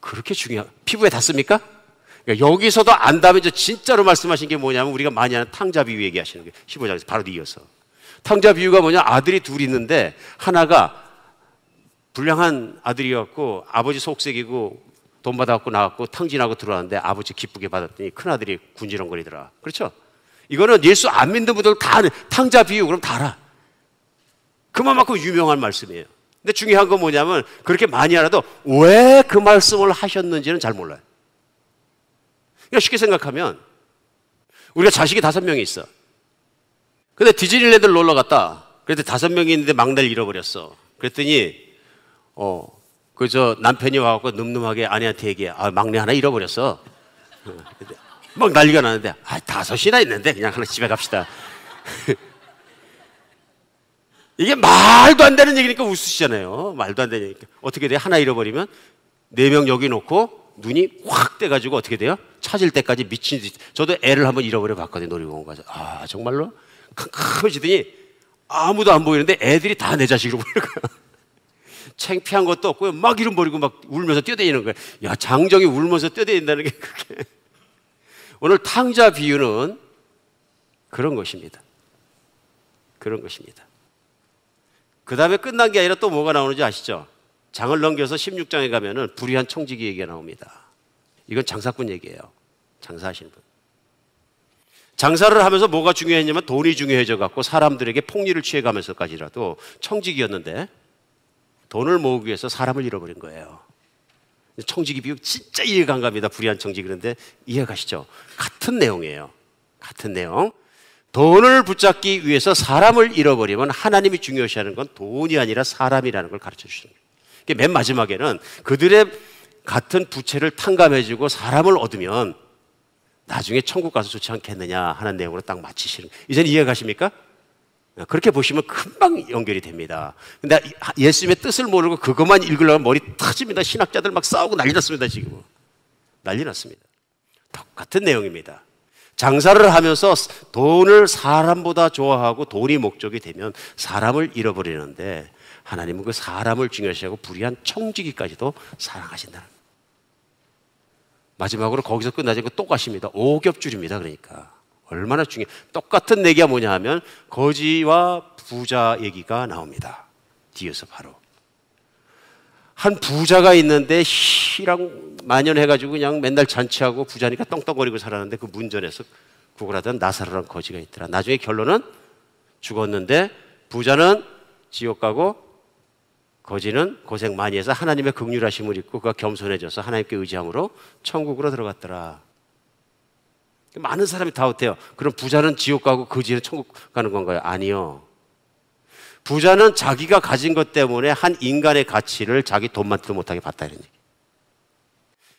그렇게 중요한, 피부에 닿습니까? 그러니까 여기서도 안다면 진짜로 말씀하신 게 뭐냐면 우리가 많이 하는 탕자 비유 얘기하시는 거예요. 15장에서 바로 이어서. 탕자 비유가 뭐냐? 아들이 둘 있는데 하나가 불량한 아들이었고 아버지 속색이고 돈 받아갖고 나갔고 탕진하고 들어왔는데 아버지 기쁘게 받았더니 큰 아들이 군지렁거리더라. 그렇죠? 이거는 예수 안 믿는 분들 다 아는 탕자 비유 그럼 다 알아. 그만큼 유명한 말씀이에요. 근데 중요한 건 뭐냐면 그렇게 많이 알아도 왜 그 말씀을 하셨는지는 잘 몰라요. 그러니까 쉽게 생각하면 우리가 자식이 다섯 명이 있어. 근데 디즈니랜드를 놀러 갔다. 그랬더니 다섯 명이 있는데 막내를 잃어버렸어. 그랬더니 어, 그 저 남편이 와갖고 늠름하게 아내한테 얘기해. 아, 막내 하나 잃어버렸어. 어, 막 난리가 나는데, 아, 다섯이나 있는데 그냥 하나 집에 갑시다. 이게 말도 안 되는 얘기니까 웃으시잖아요. 말도 안 되는 얘기니까. 어떻게 돼? 하나 잃어버리면 네 명 여기 놓고 눈이 확 떼가지고 어떻게 돼요? 찾을 때까지 미친 듯이. 저도 애를 한번 잃어버려 봤거든요. 놀이공원 가서. 아, 정말로? 캄캄해지더니 아무도 안 보이는데 애들이 다 내 자식으로 보이는 거야. 창피한 것도 없고요. 막 이름 버리고 막 울면서 뛰어다니는 거예요. 야, 장정이 울면서 뛰어다닌다는 게 그게. 오늘 탕자 비유는 그런 것입니다. 그런 것입니다. 그 다음에 끝난 게 아니라 또 뭐가 나오는지 아시죠? 장을 넘겨서 16장에 가면은 불의한 청지기 얘기가 나옵니다. 이건 장사꾼 얘기예요. 장사하시는 분. 장사를 하면서 뭐가 중요했냐면 돈이 중요해져 갖고 사람들에게 폭리를 취해 가면서까지라도 청직이었는데 돈을 모으기 위해서 사람을 잃어버린 거예요. 청지기 비유 진짜 이해가 안 갑니다. 불의한 청지 그런데 이해가시죠? 같은 내용이에요. 같은 내용. 돈을 붙잡기 위해서 사람을 잃어버리면 하나님이 중요시하는 건 돈이 아니라 사람이라는 걸 가르쳐 주시는 거예요. 맨 마지막에는 그들의 같은 부채를 탕감해주고 사람을 얻으면 나중에 천국 가서 좋지 않겠느냐 하는 내용으로 딱 마치시는 거예요. 이제는 이해 가십니까? 그렇게 보시면 금방 연결이 됩니다. 근데 예수님의 뜻을 모르고 그것만 읽으려면 머리 터집니다. 신학자들 막 싸우고 난리 났습니다, 지금. 난리 났습니다. 똑같은 내용입니다. 장사를 하면서 돈을 사람보다 좋아하고 돈이 목적이 되면 사람을 잃어버리는데 하나님은 그 사람을 중요시하고 불의한 청지기까지도 사랑하신다는 마지막으로 거기서 끝나지 않고 또 가십니다. 오겹줄입니다. 그러니까. 얼마나 중요해. 똑같은 얘기가 뭐냐 하면 거지와 부자 얘기가 나옵니다. 뒤에서 바로. 한 부자가 있는데 희랑 만연해가지고 그냥 맨날 잔치하고 부자니까 떵떵거리고 살았는데 그 문전에서 구걸하던 나사로란 거지가 있더라. 나중에 결론은 죽었는데 부자는 지옥 가고 거지는 고생 많이 해서 하나님의 극률하심을 입고 그가 겸손해져서 하나님께 의지함으로 천국으로 들어갔더라. 많은 사람이 다 어때요? 그럼 부자는 지옥 가고 거지는 천국 가는 건가요? 아니요. 부자는 자기가 가진 것 때문에 한 인간의 가치를 자기 돈만도 못하게 봤다 이런 얘기.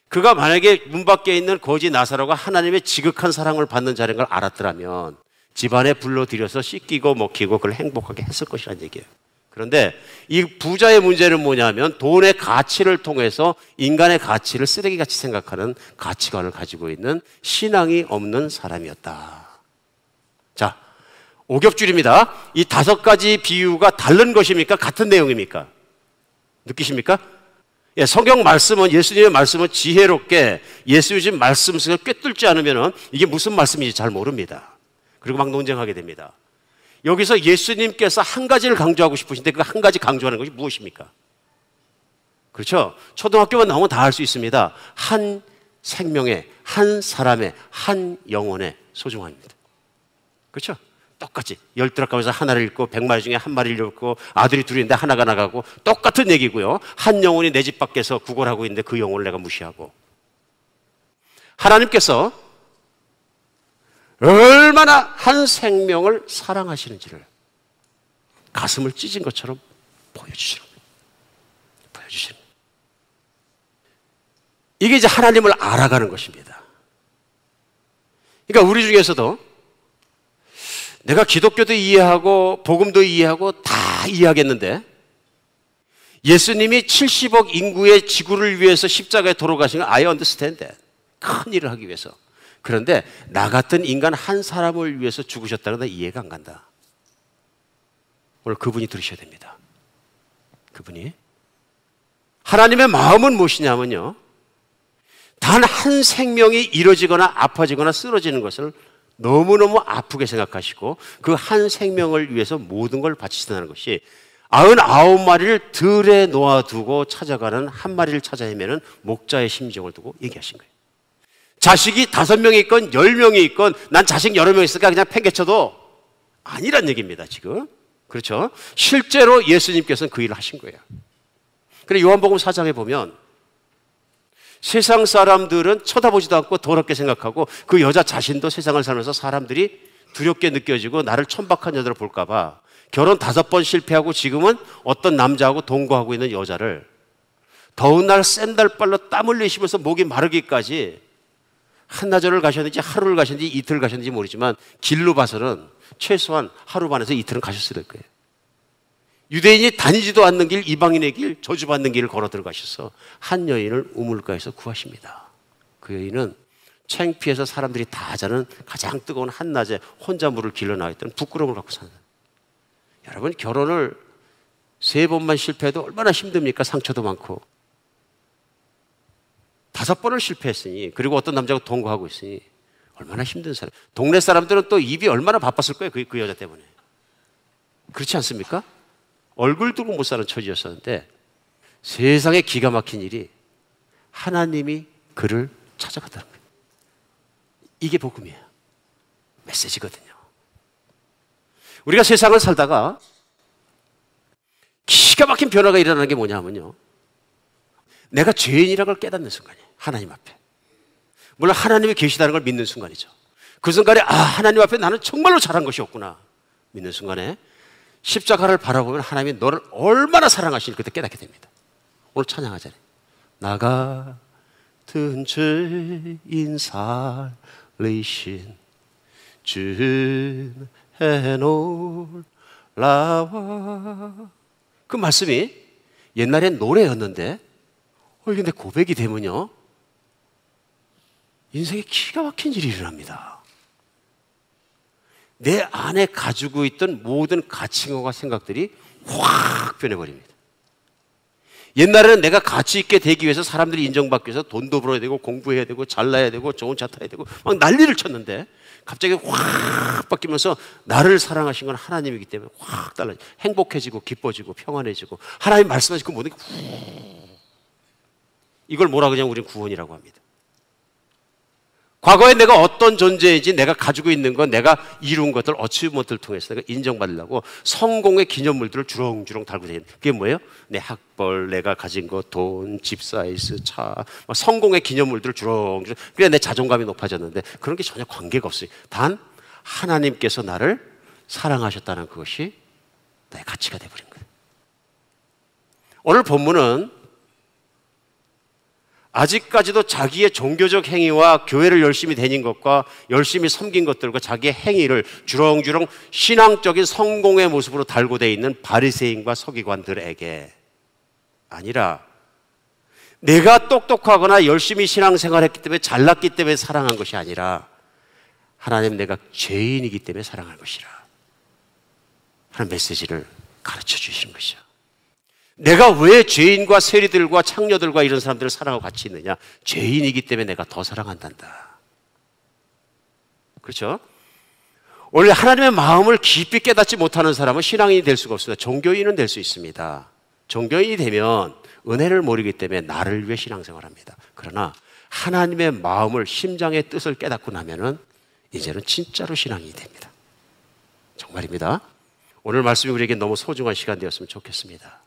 그가 만약에 문 밖에 있는 거지 나사로가 하나님의 지극한 사랑을 받는 자라는 걸 알았더라면 집안에 불러들여서 씻기고 먹히고 그걸 행복하게 했을 것이라는 얘기예요. 그런데 이 부자의 문제는 뭐냐면 돈의 가치를 통해서 인간의 가치를 쓰레기같이 생각하는 가치관을 가지고 있는 신앙이 없는 사람이었다. 자, 오겹줄입니다. 이 다섯 가지 비유가 다른 것입니까? 같은 내용입니까? 느끼십니까? 예, 성경 말씀은 예수님의 말씀은 지혜롭게 예수님 말씀 속에 꿰뚫지 않으면 이게 무슨 말씀인지 잘 모릅니다. 그리고 막 논쟁하게 됩니다. 여기서 예수님께서 한 가지를 강조하고 싶으신데 그 한 가지 강조하는 것이 무엇입니까? 그렇죠? 초등학교만 나오면 다알수 있습니다. 한 생명의, 한 사람의, 한 영혼의 소중함입니다. 그렇죠? 똑같이 열두락 가면서 하나를 읽고 백마리 중에 한 마리를 읽고 아들이 둘인데 하나가 나가고 똑같은 얘기고요. 한 영혼이 내 집 밖에서 구걸하고 있는데 그 영혼을 내가 무시하고 하나님께서 얼마나 한 생명을 사랑하시는지를 가슴을 찢은 것처럼 보여주시는 거예요. 보여주시는. 이게 이제 하나님을 알아가는 것입니다. 그러니까 우리 중에서도 내가 기독교도 이해하고 복음도 이해하고 다 이해하겠는데 예수님이 70억 인구의 지구를 위해서 십자가에 돌아가신 걸 I understand that. 큰 일을 하기 위해서. 그런데 나 같은 인간 한 사람을 위해서 죽으셨다는 건 이해가 안 간다. 오늘 그분이 들으셔야 됩니다. 그분이. 하나님의 마음은 무엇이냐면요. 단 한 생명이 이뤄지거나 아파지거나 쓰러지는 것을 너무너무 아프게 생각하시고 그 한 생명을 위해서 모든 걸 바치신다는 것이 아흔아홉 마리를 들에 놓아두고 찾아가는 한 마리를 찾아 헤매는 목자의 심정을 두고 얘기하신 거예요. 자식이 다섯 명이 있건 열 명이 있건 난 자식 여러 명 있으니까 그냥 팽개쳐도 아니란 얘기입니다, 지금. 그렇죠? 실제로 예수님께서는 그 일을 하신 거예요. 그래 요한복음 4장에 보면 세상 사람들은 쳐다보지도 않고 더럽게 생각하고 그 여자 자신도 세상을 살면서 사람들이 두렵게 느껴지고 나를 천박한 여자로 볼까봐 결혼 다섯 번 실패하고 지금은 어떤 남자하고 동거하고 있는 여자를 더운 날 샌달발로 땀 흘리시면서 목이 마르기까지 한나절을 가셨는지 하루를 가셨는지 이틀을 가셨는지 모르지만 길로 봐서는 최소한 하루 반에서 이틀은 가셨을 거예요. 유대인이 다니지도 않는 길, 이방인의 길, 저주받는 길을 걸어 들어가셔서 한 여인을 우물가에서 구하십니다. 그 여인은 창피해서 사람들이 다 자는 가장 뜨거운 한낮에 혼자 물을 길러 나왔던 부끄러움을 갖고 사는. 여러분, 결혼을 세 번만 실패해도 얼마나 힘듭니까? 상처도 많고. 다섯 번을 실패했으니, 그리고 어떤 남자가 동거하고 있으니, 얼마나 힘든 사람. 동네 사람들은 또 입이 얼마나 바빴을 거예요. 그, 그 여자 때문에. 그렇지 않습니까? 얼굴 두고 못 사는 처지였었는데 세상에 기가 막힌 일이 하나님이 그를 찾아갔다는 거예요. 이게 복음이에요. 메시지거든요. 우리가 세상을 살다가 기가 막힌 변화가 일어나는 게 뭐냐면요. 내가 죄인이라는 걸 깨닫는 순간이에요. 하나님 앞에. 물론 하나님이 계시다는 걸 믿는 순간이죠. 그 순간에 아 하나님 앞에 나는 정말로 잘한 것이 없구나 믿는 순간에 십자가를 바라보면 하나님이 너를 얼마나 사랑하시는지 그때 깨닫게 됩니다. 오늘 찬양하잖아요. 나 같은 죄인 살리신 주해 놀라와 그 말씀이 옛날엔 노래였는데 어 근데 고백이 되면요 인생에 기가 막힌 일이 일어납니다. 내 안에 가지고 있던 모든 가치관과 생각들이 확 변해버립니다. 옛날에는 내가 가치 있게 되기 위해서 사람들이 인정받기 위해서 돈도 벌어야 되고 공부해야 되고 잘나야 되고 좋은 차 타야 되고 막 난리를 쳤는데 갑자기 확 바뀌면서 나를 사랑하신 건 하나님이기 때문에 확 달라져 행복해지고 기뻐지고 평안해지고 하나님 말씀하신 그 모든 게 이걸 뭐라 그냥 우리는 구원이라고 합니다. 과거에 내가 어떤 존재인지 내가 가지고 있는 건 내가 이룬 것들 어치먼트를 통해서 내가 인정받으려고 성공의 기념물들을 주렁주렁 달고 다니는 그게 뭐예요? 내 학벌, 내가 가진 것, 돈, 집 사이즈, 차 성공의 기념물들을 주렁주렁 그래 내 자존감이 높아졌는데 그런 게 전혀 관계가 없어요. 단 하나님께서 나를 사랑하셨다는 그것이 나의 가치가 되버린 거예요. 오늘 본문은 아직까지도 자기의 종교적 행위와 교회를 열심히 다닌 것과 열심히 섬긴 것들과 자기의 행위를 주렁주렁 신앙적인 성공의 모습으로 달고 돼 있는 바리새인과 서기관들에게 아니라 내가 똑똑하거나 열심히 신앙생활했기 때문에 잘났기 때문에 사랑한 것이 아니라 하나님 내가 죄인이기 때문에 사랑한 것이라 하는 메시지를 가르쳐 주시는 것이죠. 내가 왜 죄인과 세리들과 창녀들과 이런 사람들을 사랑하고 같이 있느냐? 죄인이기 때문에 내가 더 사랑한단다. 그렇죠? 원래 하나님의 마음을 깊이 깨닫지 못하는 사람은 신앙인이 될 수가 없습니다. 종교인은 될 수 있습니다. 종교인이 되면 은혜를 모르기 때문에 나를 위해 신앙생활 합니다. 그러나 하나님의 마음을 심장의 뜻을 깨닫고 나면은 이제는 진짜로 신앙인이 됩니다. 정말입니다. 오늘 말씀이 우리에게 너무 소중한 시간 되었으면 좋겠습니다.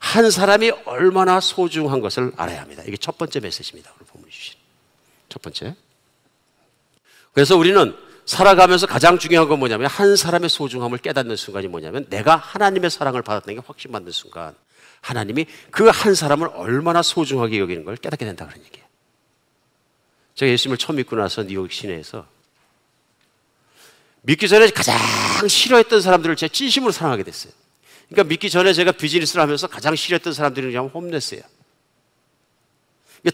한 사람이 얼마나 소중한 것을 알아야 합니다. 이게 첫 번째 메시지입니다. 오늘 본문이 주신 첫 번째. 그래서 우리는 살아가면서 가장 중요한 건 뭐냐면 한 사람의 소중함을 깨닫는 순간이 뭐냐면 내가 하나님의 사랑을 받았다는 게 확신받는 순간 하나님이 그 한 사람을 얼마나 소중하게 여기는 걸 깨닫게 된다 그런 얘기예요. 제가 예수님을 처음 믿고 나서 뉴욕 시내에서 믿기 전에 가장 싫어했던 사람들을 제가 진심으로 사랑하게 됐어요. 그러니까 믿기 전에 제가 비즈니스를 하면서 가장 싫어했던 사람들이 그냥 홈레스예요.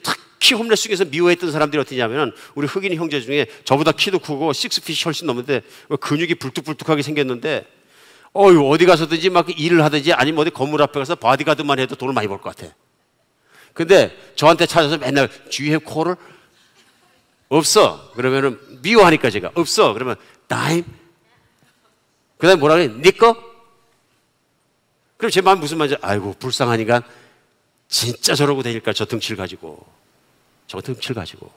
특히 홈레스 중에서 미워했던 사람들이 어떻냐면 우리 흑인 형제 중에 저보다 키도 크고 식스핏이 훨씬 넘는데 근육이 불뚝불뚝하게 생겼는데 어유 어디 가서든지 막 일을 하든지 아니면 어디 건물 앞에 가서 바디가드만 해도 돈을 많이 벌 것 같아. 근데 저한테 찾아서 맨날 주위에 코를 없어. 그러면은 미워하니까 제가 없어. 그러면 다임. 그다음에 뭐라 그래? 네 거? 그럼 제 마음 무슨 말인지 아이고 불쌍하니까 진짜 저러고 다니까 저 등치를 가지고 저 등치를 가지고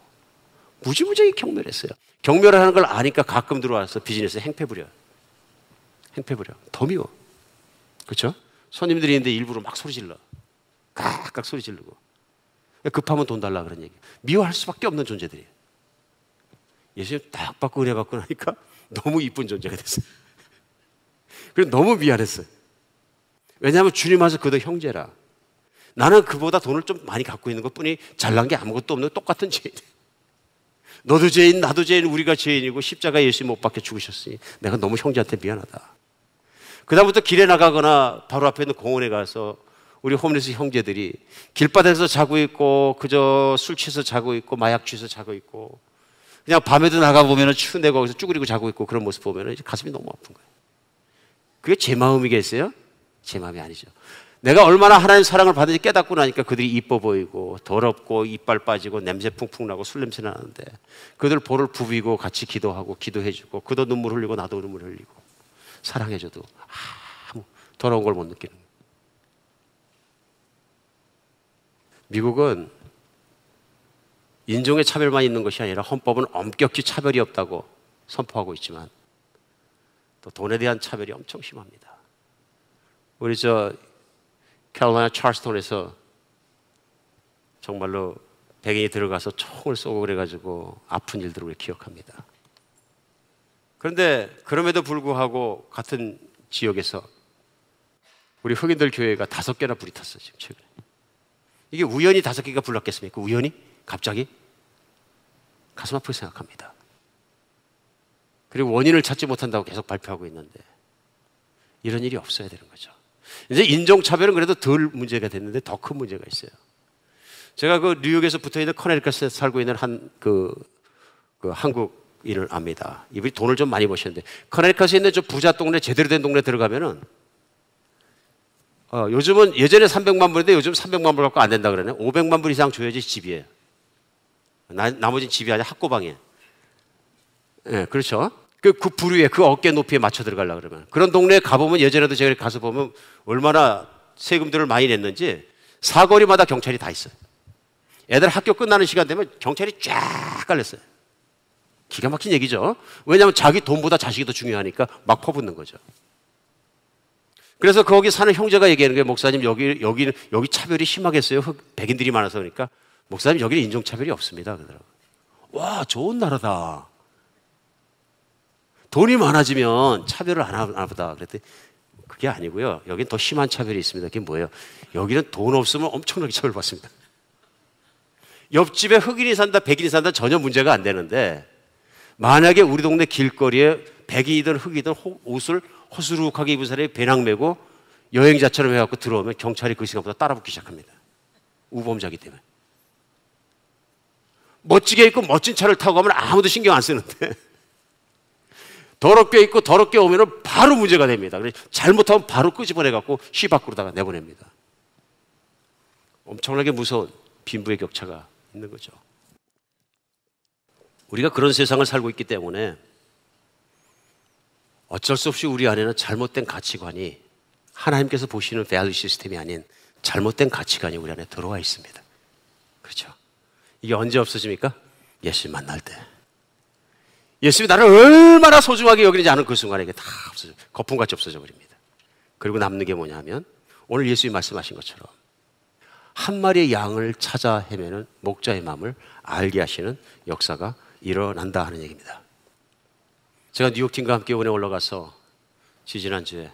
무지무지하게 경멸했어요. 경멸을 하는 걸 아니까 가끔 들어와서 비즈니스 행패 부려. 행패 부려. 더 미워. 그렇죠? 손님들이 있는데 일부러 막 소리 질러. 깍깍 소리 지르고. 급하면 돈 달라 그런 얘기. 미워할 수밖에 없는 존재들이에요. 예수님 딱 받고 은혜 받고 나니까 너무 이쁜 존재가 됐어요. 그래서 너무 미안했어요. 왜냐하면 주님 와서 그도 형제라. 나는 그보다 돈을 좀 많이 갖고 있는 것 뿐이 잘난 게 아무것도 없는 똑같은 죄인. 너도 죄인, 나도 죄인, 우리가 죄인이고 십자가 예수 못 박혀 죽으셨으니 내가 너무 형제한테 미안하다. 그다음부터 길에 나가거나 바로 앞에 있는 공원에 가서 우리 홈리스 형제들이 길바닥에서 자고 있고 그저 술 취해서 자고 있고 마약 취해서 자고 있고 그냥 밤에도 나가 보면은 추운데 거기서 쭈그리고 자고 있고 그런 모습 보면은 가슴이 너무 아픈 거예요. 그게 제 마음이겠어요? 제 마음이 아니죠. 내가 얼마나 하나님 사랑을 받은지 깨닫고 나니까 그들이 이뻐 보이고 더럽고 이빨 빠지고 냄새 풍풍 나고 술 냄새 나는데 그들 볼을 부비고 같이 기도하고 기도해주고 그도 눈물 흘리고 나도 눈물 흘리고 사랑해줘도 아무 더러운 걸 못 느끼는. 미국은 인종의 차별만 있는 것이 아니라 헌법은 엄격히 차별이 없다고 선포하고 있지만 또 돈에 대한 차별이 엄청 심합니다. 우리 저 캐롤라이나 찰스톤에서 정말로 백인이 들어가서 총을 쏘고 그래가지고 아픈 일들을 기억합니다. 그런데 그럼에도 불구하고 같은 지역에서 우리 흑인들 교회가 다섯 개나 불이 탔어 지금 최근에. 이게 우연히 다섯 개가 불났겠습니까? 우연히? 갑자기? 가슴 아프게 생각합니다. 그리고 원인을 찾지 못한다고 계속 발표하고 있는데 이런 일이 없어야 되는 거죠. 이제 인종차별은 그래도 덜 문제가 됐는데 더 큰 문제가 있어요. 제가 그 뉴욕에서 붙어 있는 커네리컷에 살고 있는 한그 그 한국인을 압니다. 이분이 돈을 좀 많이 버셨는데 커네리컷에 있는 저 부자 동네 제대로 된 동네 들어가면은 어, 요즘은 예전에 300만 불인데 요즘 300만 불 갖고 안 된다 그러네. 500만 불 이상 줘야지 집이에요. 나, 나머지는 집이 아니라 학고방이에요. 예, 네, 그렇죠. 그, 그 부류에 그 어깨 높이에 맞춰 들어가려 그러면 그런 동네에 가보면 예전에도 제가 가서 보면 얼마나 세금들을 많이 냈는지 사거리마다 경찰이 다 있어요. 애들 학교 끝나는 시간 되면 경찰이 쫙 깔렸어요. 기가 막힌 얘기죠. 왜냐하면 자기 돈보다 자식이 더 중요하니까 막 퍼붓는 거죠. 그래서 거기 사는 형제가 얘기하는 게 목사님 여기 여기 여기 차별이 심하겠어요. 백인들이 많아서 그러니까 목사님 여기는 인종 차별이 없습니다. 그러더라고. 와 좋은 나라다. 돈이 많아지면 차별을 안 하나 보다. 그랬더니 그게 아니고요. 여긴 더 심한 차별이 있습니다. 그게 뭐예요? 여기는 돈 없으면 엄청나게 차별받습니다. 옆집에 흑인이 산다, 백인이 산다 전혀 문제가 안 되는데 만약에 우리 동네 길거리에 백인이든 흑이든 옷을 허스룩하게 입은 사람이 배낭 메고 여행자처럼 해갖고 들어오면 경찰이 그 시간부터 따라붙기 시작합니다. 우범자기 때문에. 멋지게 입고 멋진 차를 타고 가면 아무도 신경 안 쓰는데 더럽게 입고 더럽게 오면 바로 문제가 됩니다. 잘못하면 바로 끄집어내갖고 시 밖으로다가 내보냅니다. 엄청나게 무서운 빈부의 격차가 있는 거죠. 우리가 그런 세상을 살고 있기 때문에 어쩔 수 없이 우리 안에는 잘못된 가치관이 하나님께서 보시는 value system이 아닌 잘못된 가치관이 우리 안에 들어와 있습니다. 그렇죠? 이게 언제 없어집니까? 예수님 만날 때. 예수님이 나를 얼마나 소중하게 여기는지 아는 그 순간에 이게 다 없어져. 거품같이 없어져 버립니다. 그리고 남는 게 뭐냐면 오늘 예수님이 말씀하신 것처럼 한 마리의 양을 찾아 헤매는 목자의 마음을 알게 하시는 역사가 일어난다 하는 얘기입니다. 제가 뉴욕팀과 함께 오늘 올라가서 지지난주에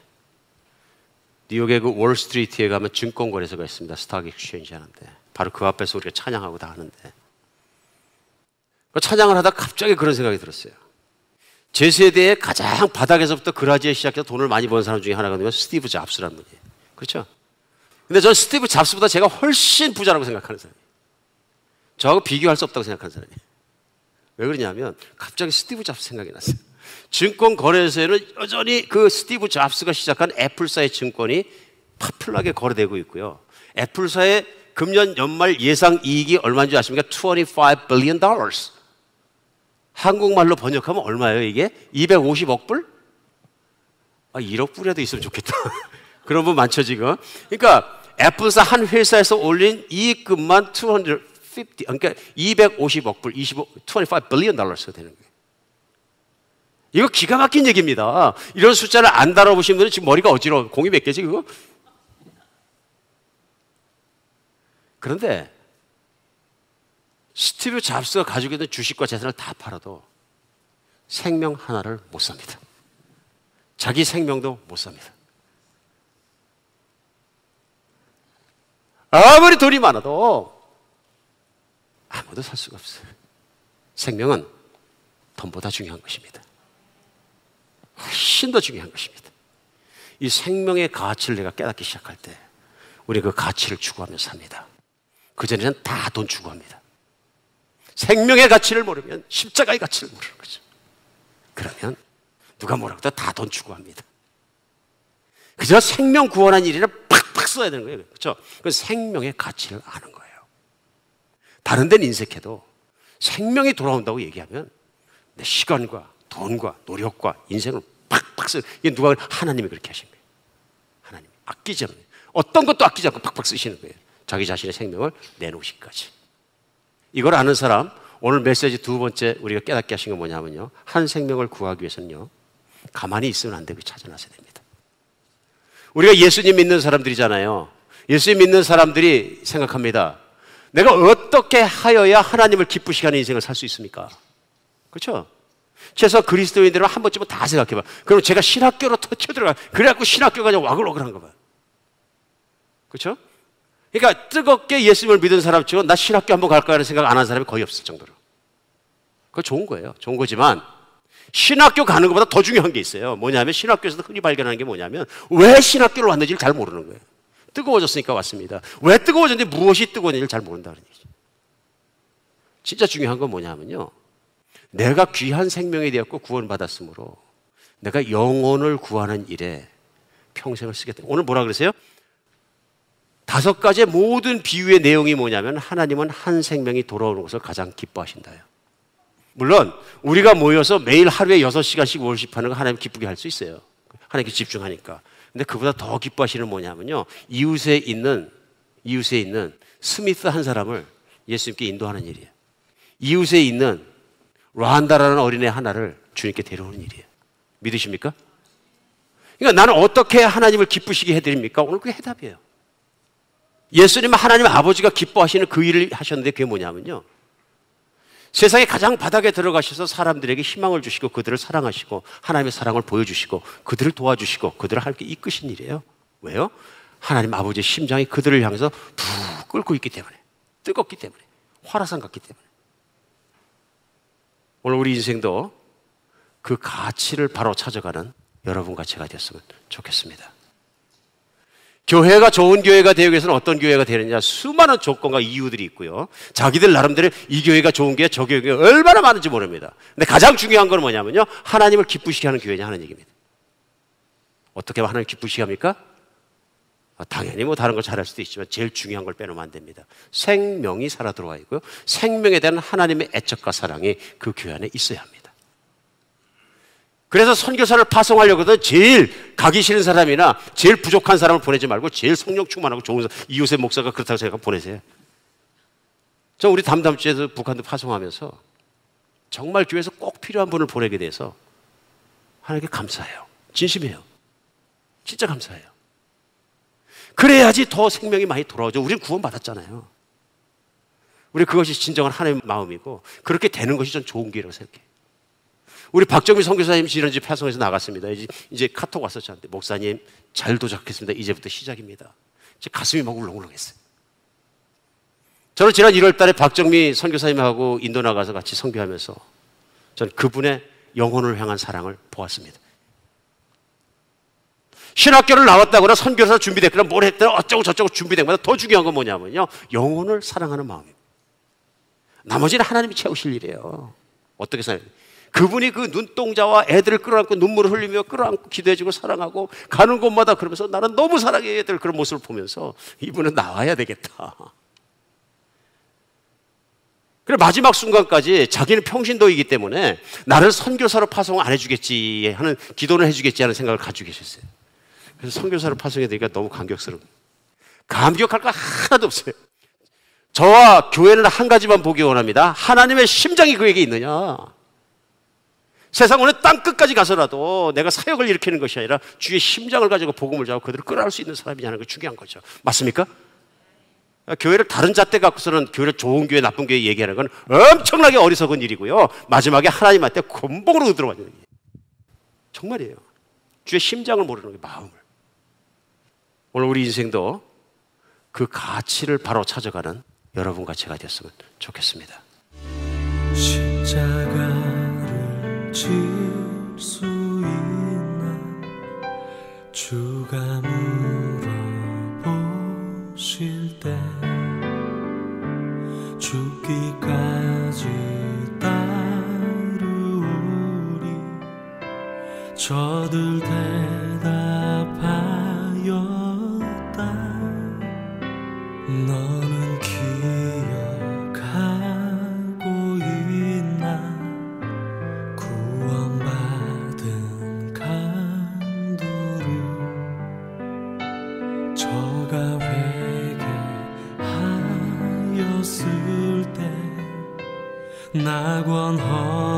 뉴욕의 그 월스트리트에 가면 증권거래소가 있습니다. stock exchange 하는데 바로 그 앞에서 우리가 찬양하고 다 하는데 그 찬양을 하다 갑자기 그런 생각이 들었어요. 제 세대에 가장 바닥에서부터 garage에 시작해서 돈을 많이 번 사람 중에 하나가 누가 스티브 잡스라는 분이에요. 그렇죠? 근데 저는 스티브 잡스보다 제가 훨씬 부자라고 생각하는 사람이에요. 저하고 비교할 수 없다고 생각하는 사람이에요. 왜 그러냐면 갑자기 스티브 잡스 생각이 났어요. 증권 거래소에는 여전히 그 스티브 잡스가 시작한 애플사의 증권이 popular하게 거래되고 있고요. 애플사의 금년 연말 예상 이익이 얼마인지 아십니까? 25 billion dollars. 한국말로 번역하면 얼마예요, 이게? 250억 불? 아, 1억 불이라도 있으면 좋겠다. 그런 분 많죠, 지금. 그러니까 애플사 한 회사에서 올린 이익금만 250, 그러니까 250억 불, 25, 25 billion 달러가 되는 거예요. 이거 기가 막힌 얘기입니다. 이런 숫자를 안 다뤄보신 분은 지금 머리가 어지러워. 공이 몇 개지, 그거? 그런데 스티브 잡스가 가지고 있는 주식과 재산을 다 팔아도 생명 하나를 못 삽니다. 자기 생명도 못 삽니다. 아무리 돈이 많아도 아무도 살 수가 없어요. 생명은 돈보다 중요한 것입니다. 훨씬 더 중요한 것입니다. 이 생명의 가치를 내가 깨닫기 시작할 때 우리 그 가치를 추구하며 삽니다. 그전에는 다 돈 추구합니다. 생명의 가치를 모르면 십자가의 가치를 모르는 거죠. 그러면 누가 뭐라고 해도 다 돈 추구합니다. 그저 생명 구원한 일이라 팍팍 써야 되는 거예요. 그렇죠? 그 생명의 가치를 아는 거예요. 다른 데는 인색해도 생명이 돌아온다고 얘기하면 내 시간과 돈과 노력과 인생을 팍팍 써. 이게 누가 하나님이 그렇게 하신 거예요. 하나님 아끼지 않는 어떤 것도 아끼지 않고 팍팍 쓰시는 거예요. 자기 자신의 생명을 내놓으시기까지. 이걸 아는 사람 오늘 메시지 두 번째 우리가 깨닫게 하신 건 뭐냐면요. 한 생명을 구하기 위해서는요. 가만히 있으면 안 되고 찾아나서야 됩니다. 우리가 예수님 믿는 사람들이잖아요. 예수님 믿는 사람들이 생각합니다. 내가 어떻게 하여야 하나님을 기쁘시게 하는 인생을 살 수 있습니까? 그렇죠? 최소 그리스도인들은 한 번쯤은 다 생각해봐. 그럼 제가 신학교로 터쳐들어가. 그래갖고 신학교가 그냥 와글와글한 거 봐. 그렇죠? 그러니까 뜨겁게 예수님을 믿은 사람 치고 나 신학교 한번 갈까 하는 생각 안 한 사람이 거의 없을 정도로. 그거 좋은 거예요. 좋은 거지만 신학교 가는 것보다 더 중요한 게 있어요. 뭐냐면 신학교에서 흔히 발견하는 게 뭐냐면 왜 신학교를 왔는지를 잘 모르는 거예요. 뜨거워졌으니까 왔습니다. 왜 뜨거워졌는지 무엇이 뜨거웠는지를 잘 모른다는 얘기죠. 진짜 중요한 건 뭐냐면요. 내가 귀한 생명이 되었고 구원받았으므로 내가 영혼을 구하는 일에 평생을 쓰겠다. 오늘 뭐라 그러세요? 다섯 가지의 모든 비유의 내용이 뭐냐면 하나님은 한 생명이 돌아오는 것을 가장 기뻐하신다요. 물론 우리가 모여서 매일 하루에 여섯 시간씩 월십하는 거 하나님 기쁘게 할 수 있어요. 하나님께 집중하니까. 근데 그보다 더 기뻐하시는 뭐냐면요. 이웃에 있는 이웃에 있는 스미스 한 사람을 예수님께 인도하는 일이에요. 이웃에 있는 라한다라는 어린애 하나를 주님께 데려오는 일이에요. 믿으십니까? 그러니까 나는 어떻게 하나님을 기쁘시게 해드립니까? 오늘 그게 해답이에요. 예수님은 하나님 아버지가 기뻐하시는 그 일을 하셨는데 그게 뭐냐면요. 세상에 가장 바닥에 들어가셔서 사람들에게 희망을 주시고 그들을 사랑하시고 하나님의 사랑을 보여주시고 그들을 도와주시고 그들을 함께 이끄신 일이에요. 왜요? 하나님 아버지의 심장이 그들을 향해서 푹 끓고 있기 때문에 뜨겁기 때문에 화라산 같기 때문에 오늘 우리 인생도 그 가치를 바로 찾아가는 여러분 가치가 되었으면 좋겠습니다. 교회가 좋은 교회가 되기 위해서는 어떤 교회가 되느냐 수많은 조건과 이유들이 있고요. 자기들 나름대로 이 교회가 좋은 교회, 저 교회가 얼마나 많은지 모릅니다. 근데 가장 중요한 건 뭐냐면요. 하나님을 기쁘시게 하는 교회냐 하는 얘기입니다. 어떻게 하나님 기쁘시게 합니까? 아, 당연히 뭐 다른 걸 잘할 수도 있지만 제일 중요한 걸 빼놓으면 안 됩니다. 생명이 살아 들어와 있고요. 생명에 대한 하나님의 애착과 사랑이 그 교회 안에 있어야 합니다. 그래서 선교사를 파송하려거든 제일 가기 싫은 사람이나 제일 부족한 사람을 보내지 말고 제일 성령 충만하고 좋은 사람, 이웃의 목사가 그렇다고 생각 보내세요. 저 우리 담담 주에서 북한도 파송하면서 정말 교회에서 꼭 필요한 분을 보내게 돼서 하나님께 감사해요. 진심이에요. 진짜 감사해요. 그래야지 더 생명이 많이 돌아오죠. 우리는 구원받았잖아요. 우리 그것이 진정한 하나님의 마음이고 그렇게 되는 것이 전 좋은 기회라고 생각해요. 우리 박정미 선교사님 지난주 파송에서 나갔습니다. 이제, 이제 카톡 왔었 저한테 목사님 잘 도착했습니다. 이제부터 시작입니다. 제 가슴이 막 울렁울렁했어요. 저는 지난 1월 달에 박정미 선교사님하고 인도 나가서 같이 선교하면서 전 그분의 영혼을 향한 사랑을 보았습니다. 신학교를 나왔다거나 선교사 준비됐거나 뭘 했거나 어쩌고 저쩌고 준비된 것보다 더 중요한 건 뭐냐면요. 영혼을 사랑하는 마음입니다. 나머지는 하나님이 채우실 일이에요. 어떻게 생각해요? 그분이 그 눈동자와 애들을 끌어안고 눈물을 흘리며 끌어안고 기도해주고 사랑하고 가는 곳마다 그러면서 나는 너무 사랑해 애들 그런 모습을 보면서 이분은 나와야 되겠다. 그래 마지막 순간까지 자기는 평신도이기 때문에 나를 선교사로 파송 안 해주겠지 하는 기도를 해주겠지 하는 생각을 가지고 계셨어요. 그래서 선교사로 파송해 되니까 너무 감격스러워. 감격할 거 하나도 없어요. 저와 교회는 한 가지만 보기 원합니다. 하나님의 심장이 그에게 있느냐. 세상 어느 땅 끝까지 가서라도 내가 사역을 일으키는 것이 아니라 주의 심장을 가지고 복음을 잡고 그들을 끌어올 수 있는 사람이냐는 게 중요한 거죠. 맞습니까? 교회를 다른 잣대 갖고서는 교회를 좋은 교회, 나쁜 교회 얘기하는 건 엄청나게 어리석은 일이고요. 마지막에 하나님한테 곤봉으로 들어가는 일이에요. 정말이에요. 주의 심장을 모르는 게 마음을. 오늘 우리 인생도 그 가치를 바로 찾아가는 여러분과 제가 됐으면 좋겠습니다. 십자가를 질수 있나 주가 물어보실 때 죽기까지 따르오리 저들 대 낙원 허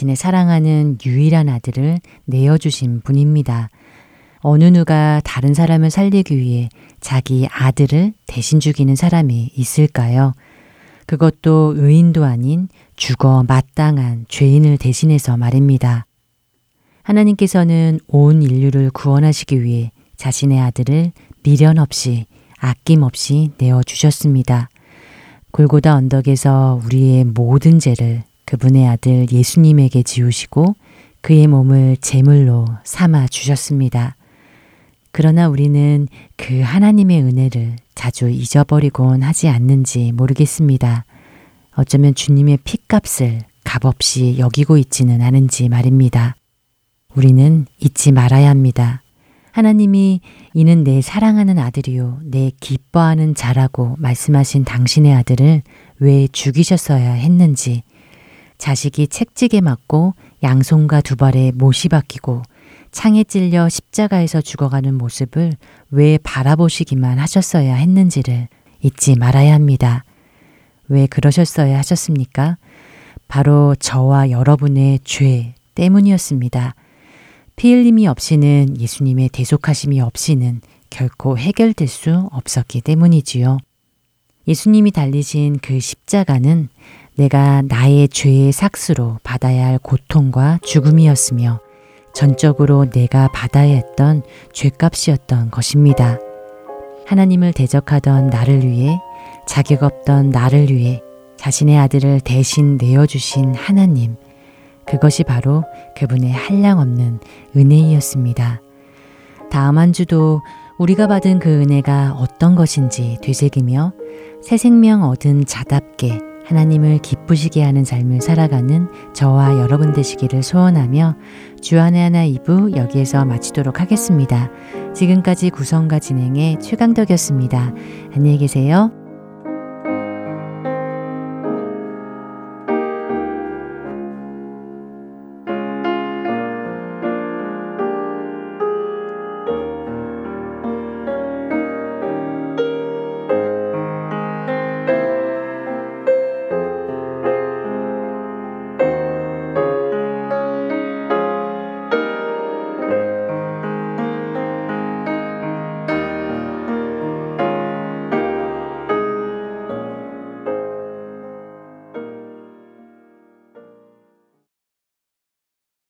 자신의 사랑하는 유일한 아들을 내어주신 분입니다. 어느 누가 다른 사람을 살리기 위해 자기 아들을 대신 죽이는 사람이 있을까요? 그것도 의인도 아닌 죽어 마땅한 죄인을 대신해서 말입니다. 하나님께서는 온 인류를 구원하시기 위해 자신의 아들을 미련 없이 아낌없이 내어주셨습니다. 골고다 언덕에서 우리의 모든 죄를 그분의 아들 예수님에게 지우시고 그의 몸을 제물로 삼아 주셨습니다. 그러나 우리는 그 하나님의 은혜를 자주 잊어버리곤 하지 않는지 모르겠습니다. 어쩌면 주님의 핏값을 값없이 여기고 있지는 않은지 말입니다. 우리는 잊지 말아야 합니다. 하나님이 이는 내 사랑하는 아들이요, 내 기뻐하는 자라고 말씀하신 당신의 아들을 왜 죽이셨어야 했는지, 자식이 책찍에 맞고 양손과 두 발에 못이 박히고 창에 찔려 십자가에서 죽어가는 모습을 왜 바라보시기만 하셨어야 했는지를 잊지 말아야 합니다. 왜 그러셨어야 하셨습니까? 바로 저와 여러분의 죄 때문이었습니다. 피 흘림이 없이는 예수님의 대속하심이 없이는 결코 해결될 수 없었기 때문이지요. 예수님이 달리신 그 십자가는 내가 나의 죄의 삭스로 받아야 할 고통과 죽음이었으며 전적으로 내가 받아야 했던 죄값이었던 것입니다. 하나님을 대적하던 나를 위해 자격 없던 나를 위해 자신의 아들을 대신 내어주신 하나님. 그것이 바로 그분의 한량없는 은혜이었습니다. 다음 한 주도 우리가 받은 그 은혜가 어떤 것인지 되새기며 새 생명 얻은 자답게 하나님을 기쁘시게 하는 삶을 살아가는 저와 여러분 되시기를 소원하며 주안의 하나 2부 여기에서 마치도록 하겠습니다. 지금까지 구성과 진행의 최강덕이었습니다. 안녕히 계세요.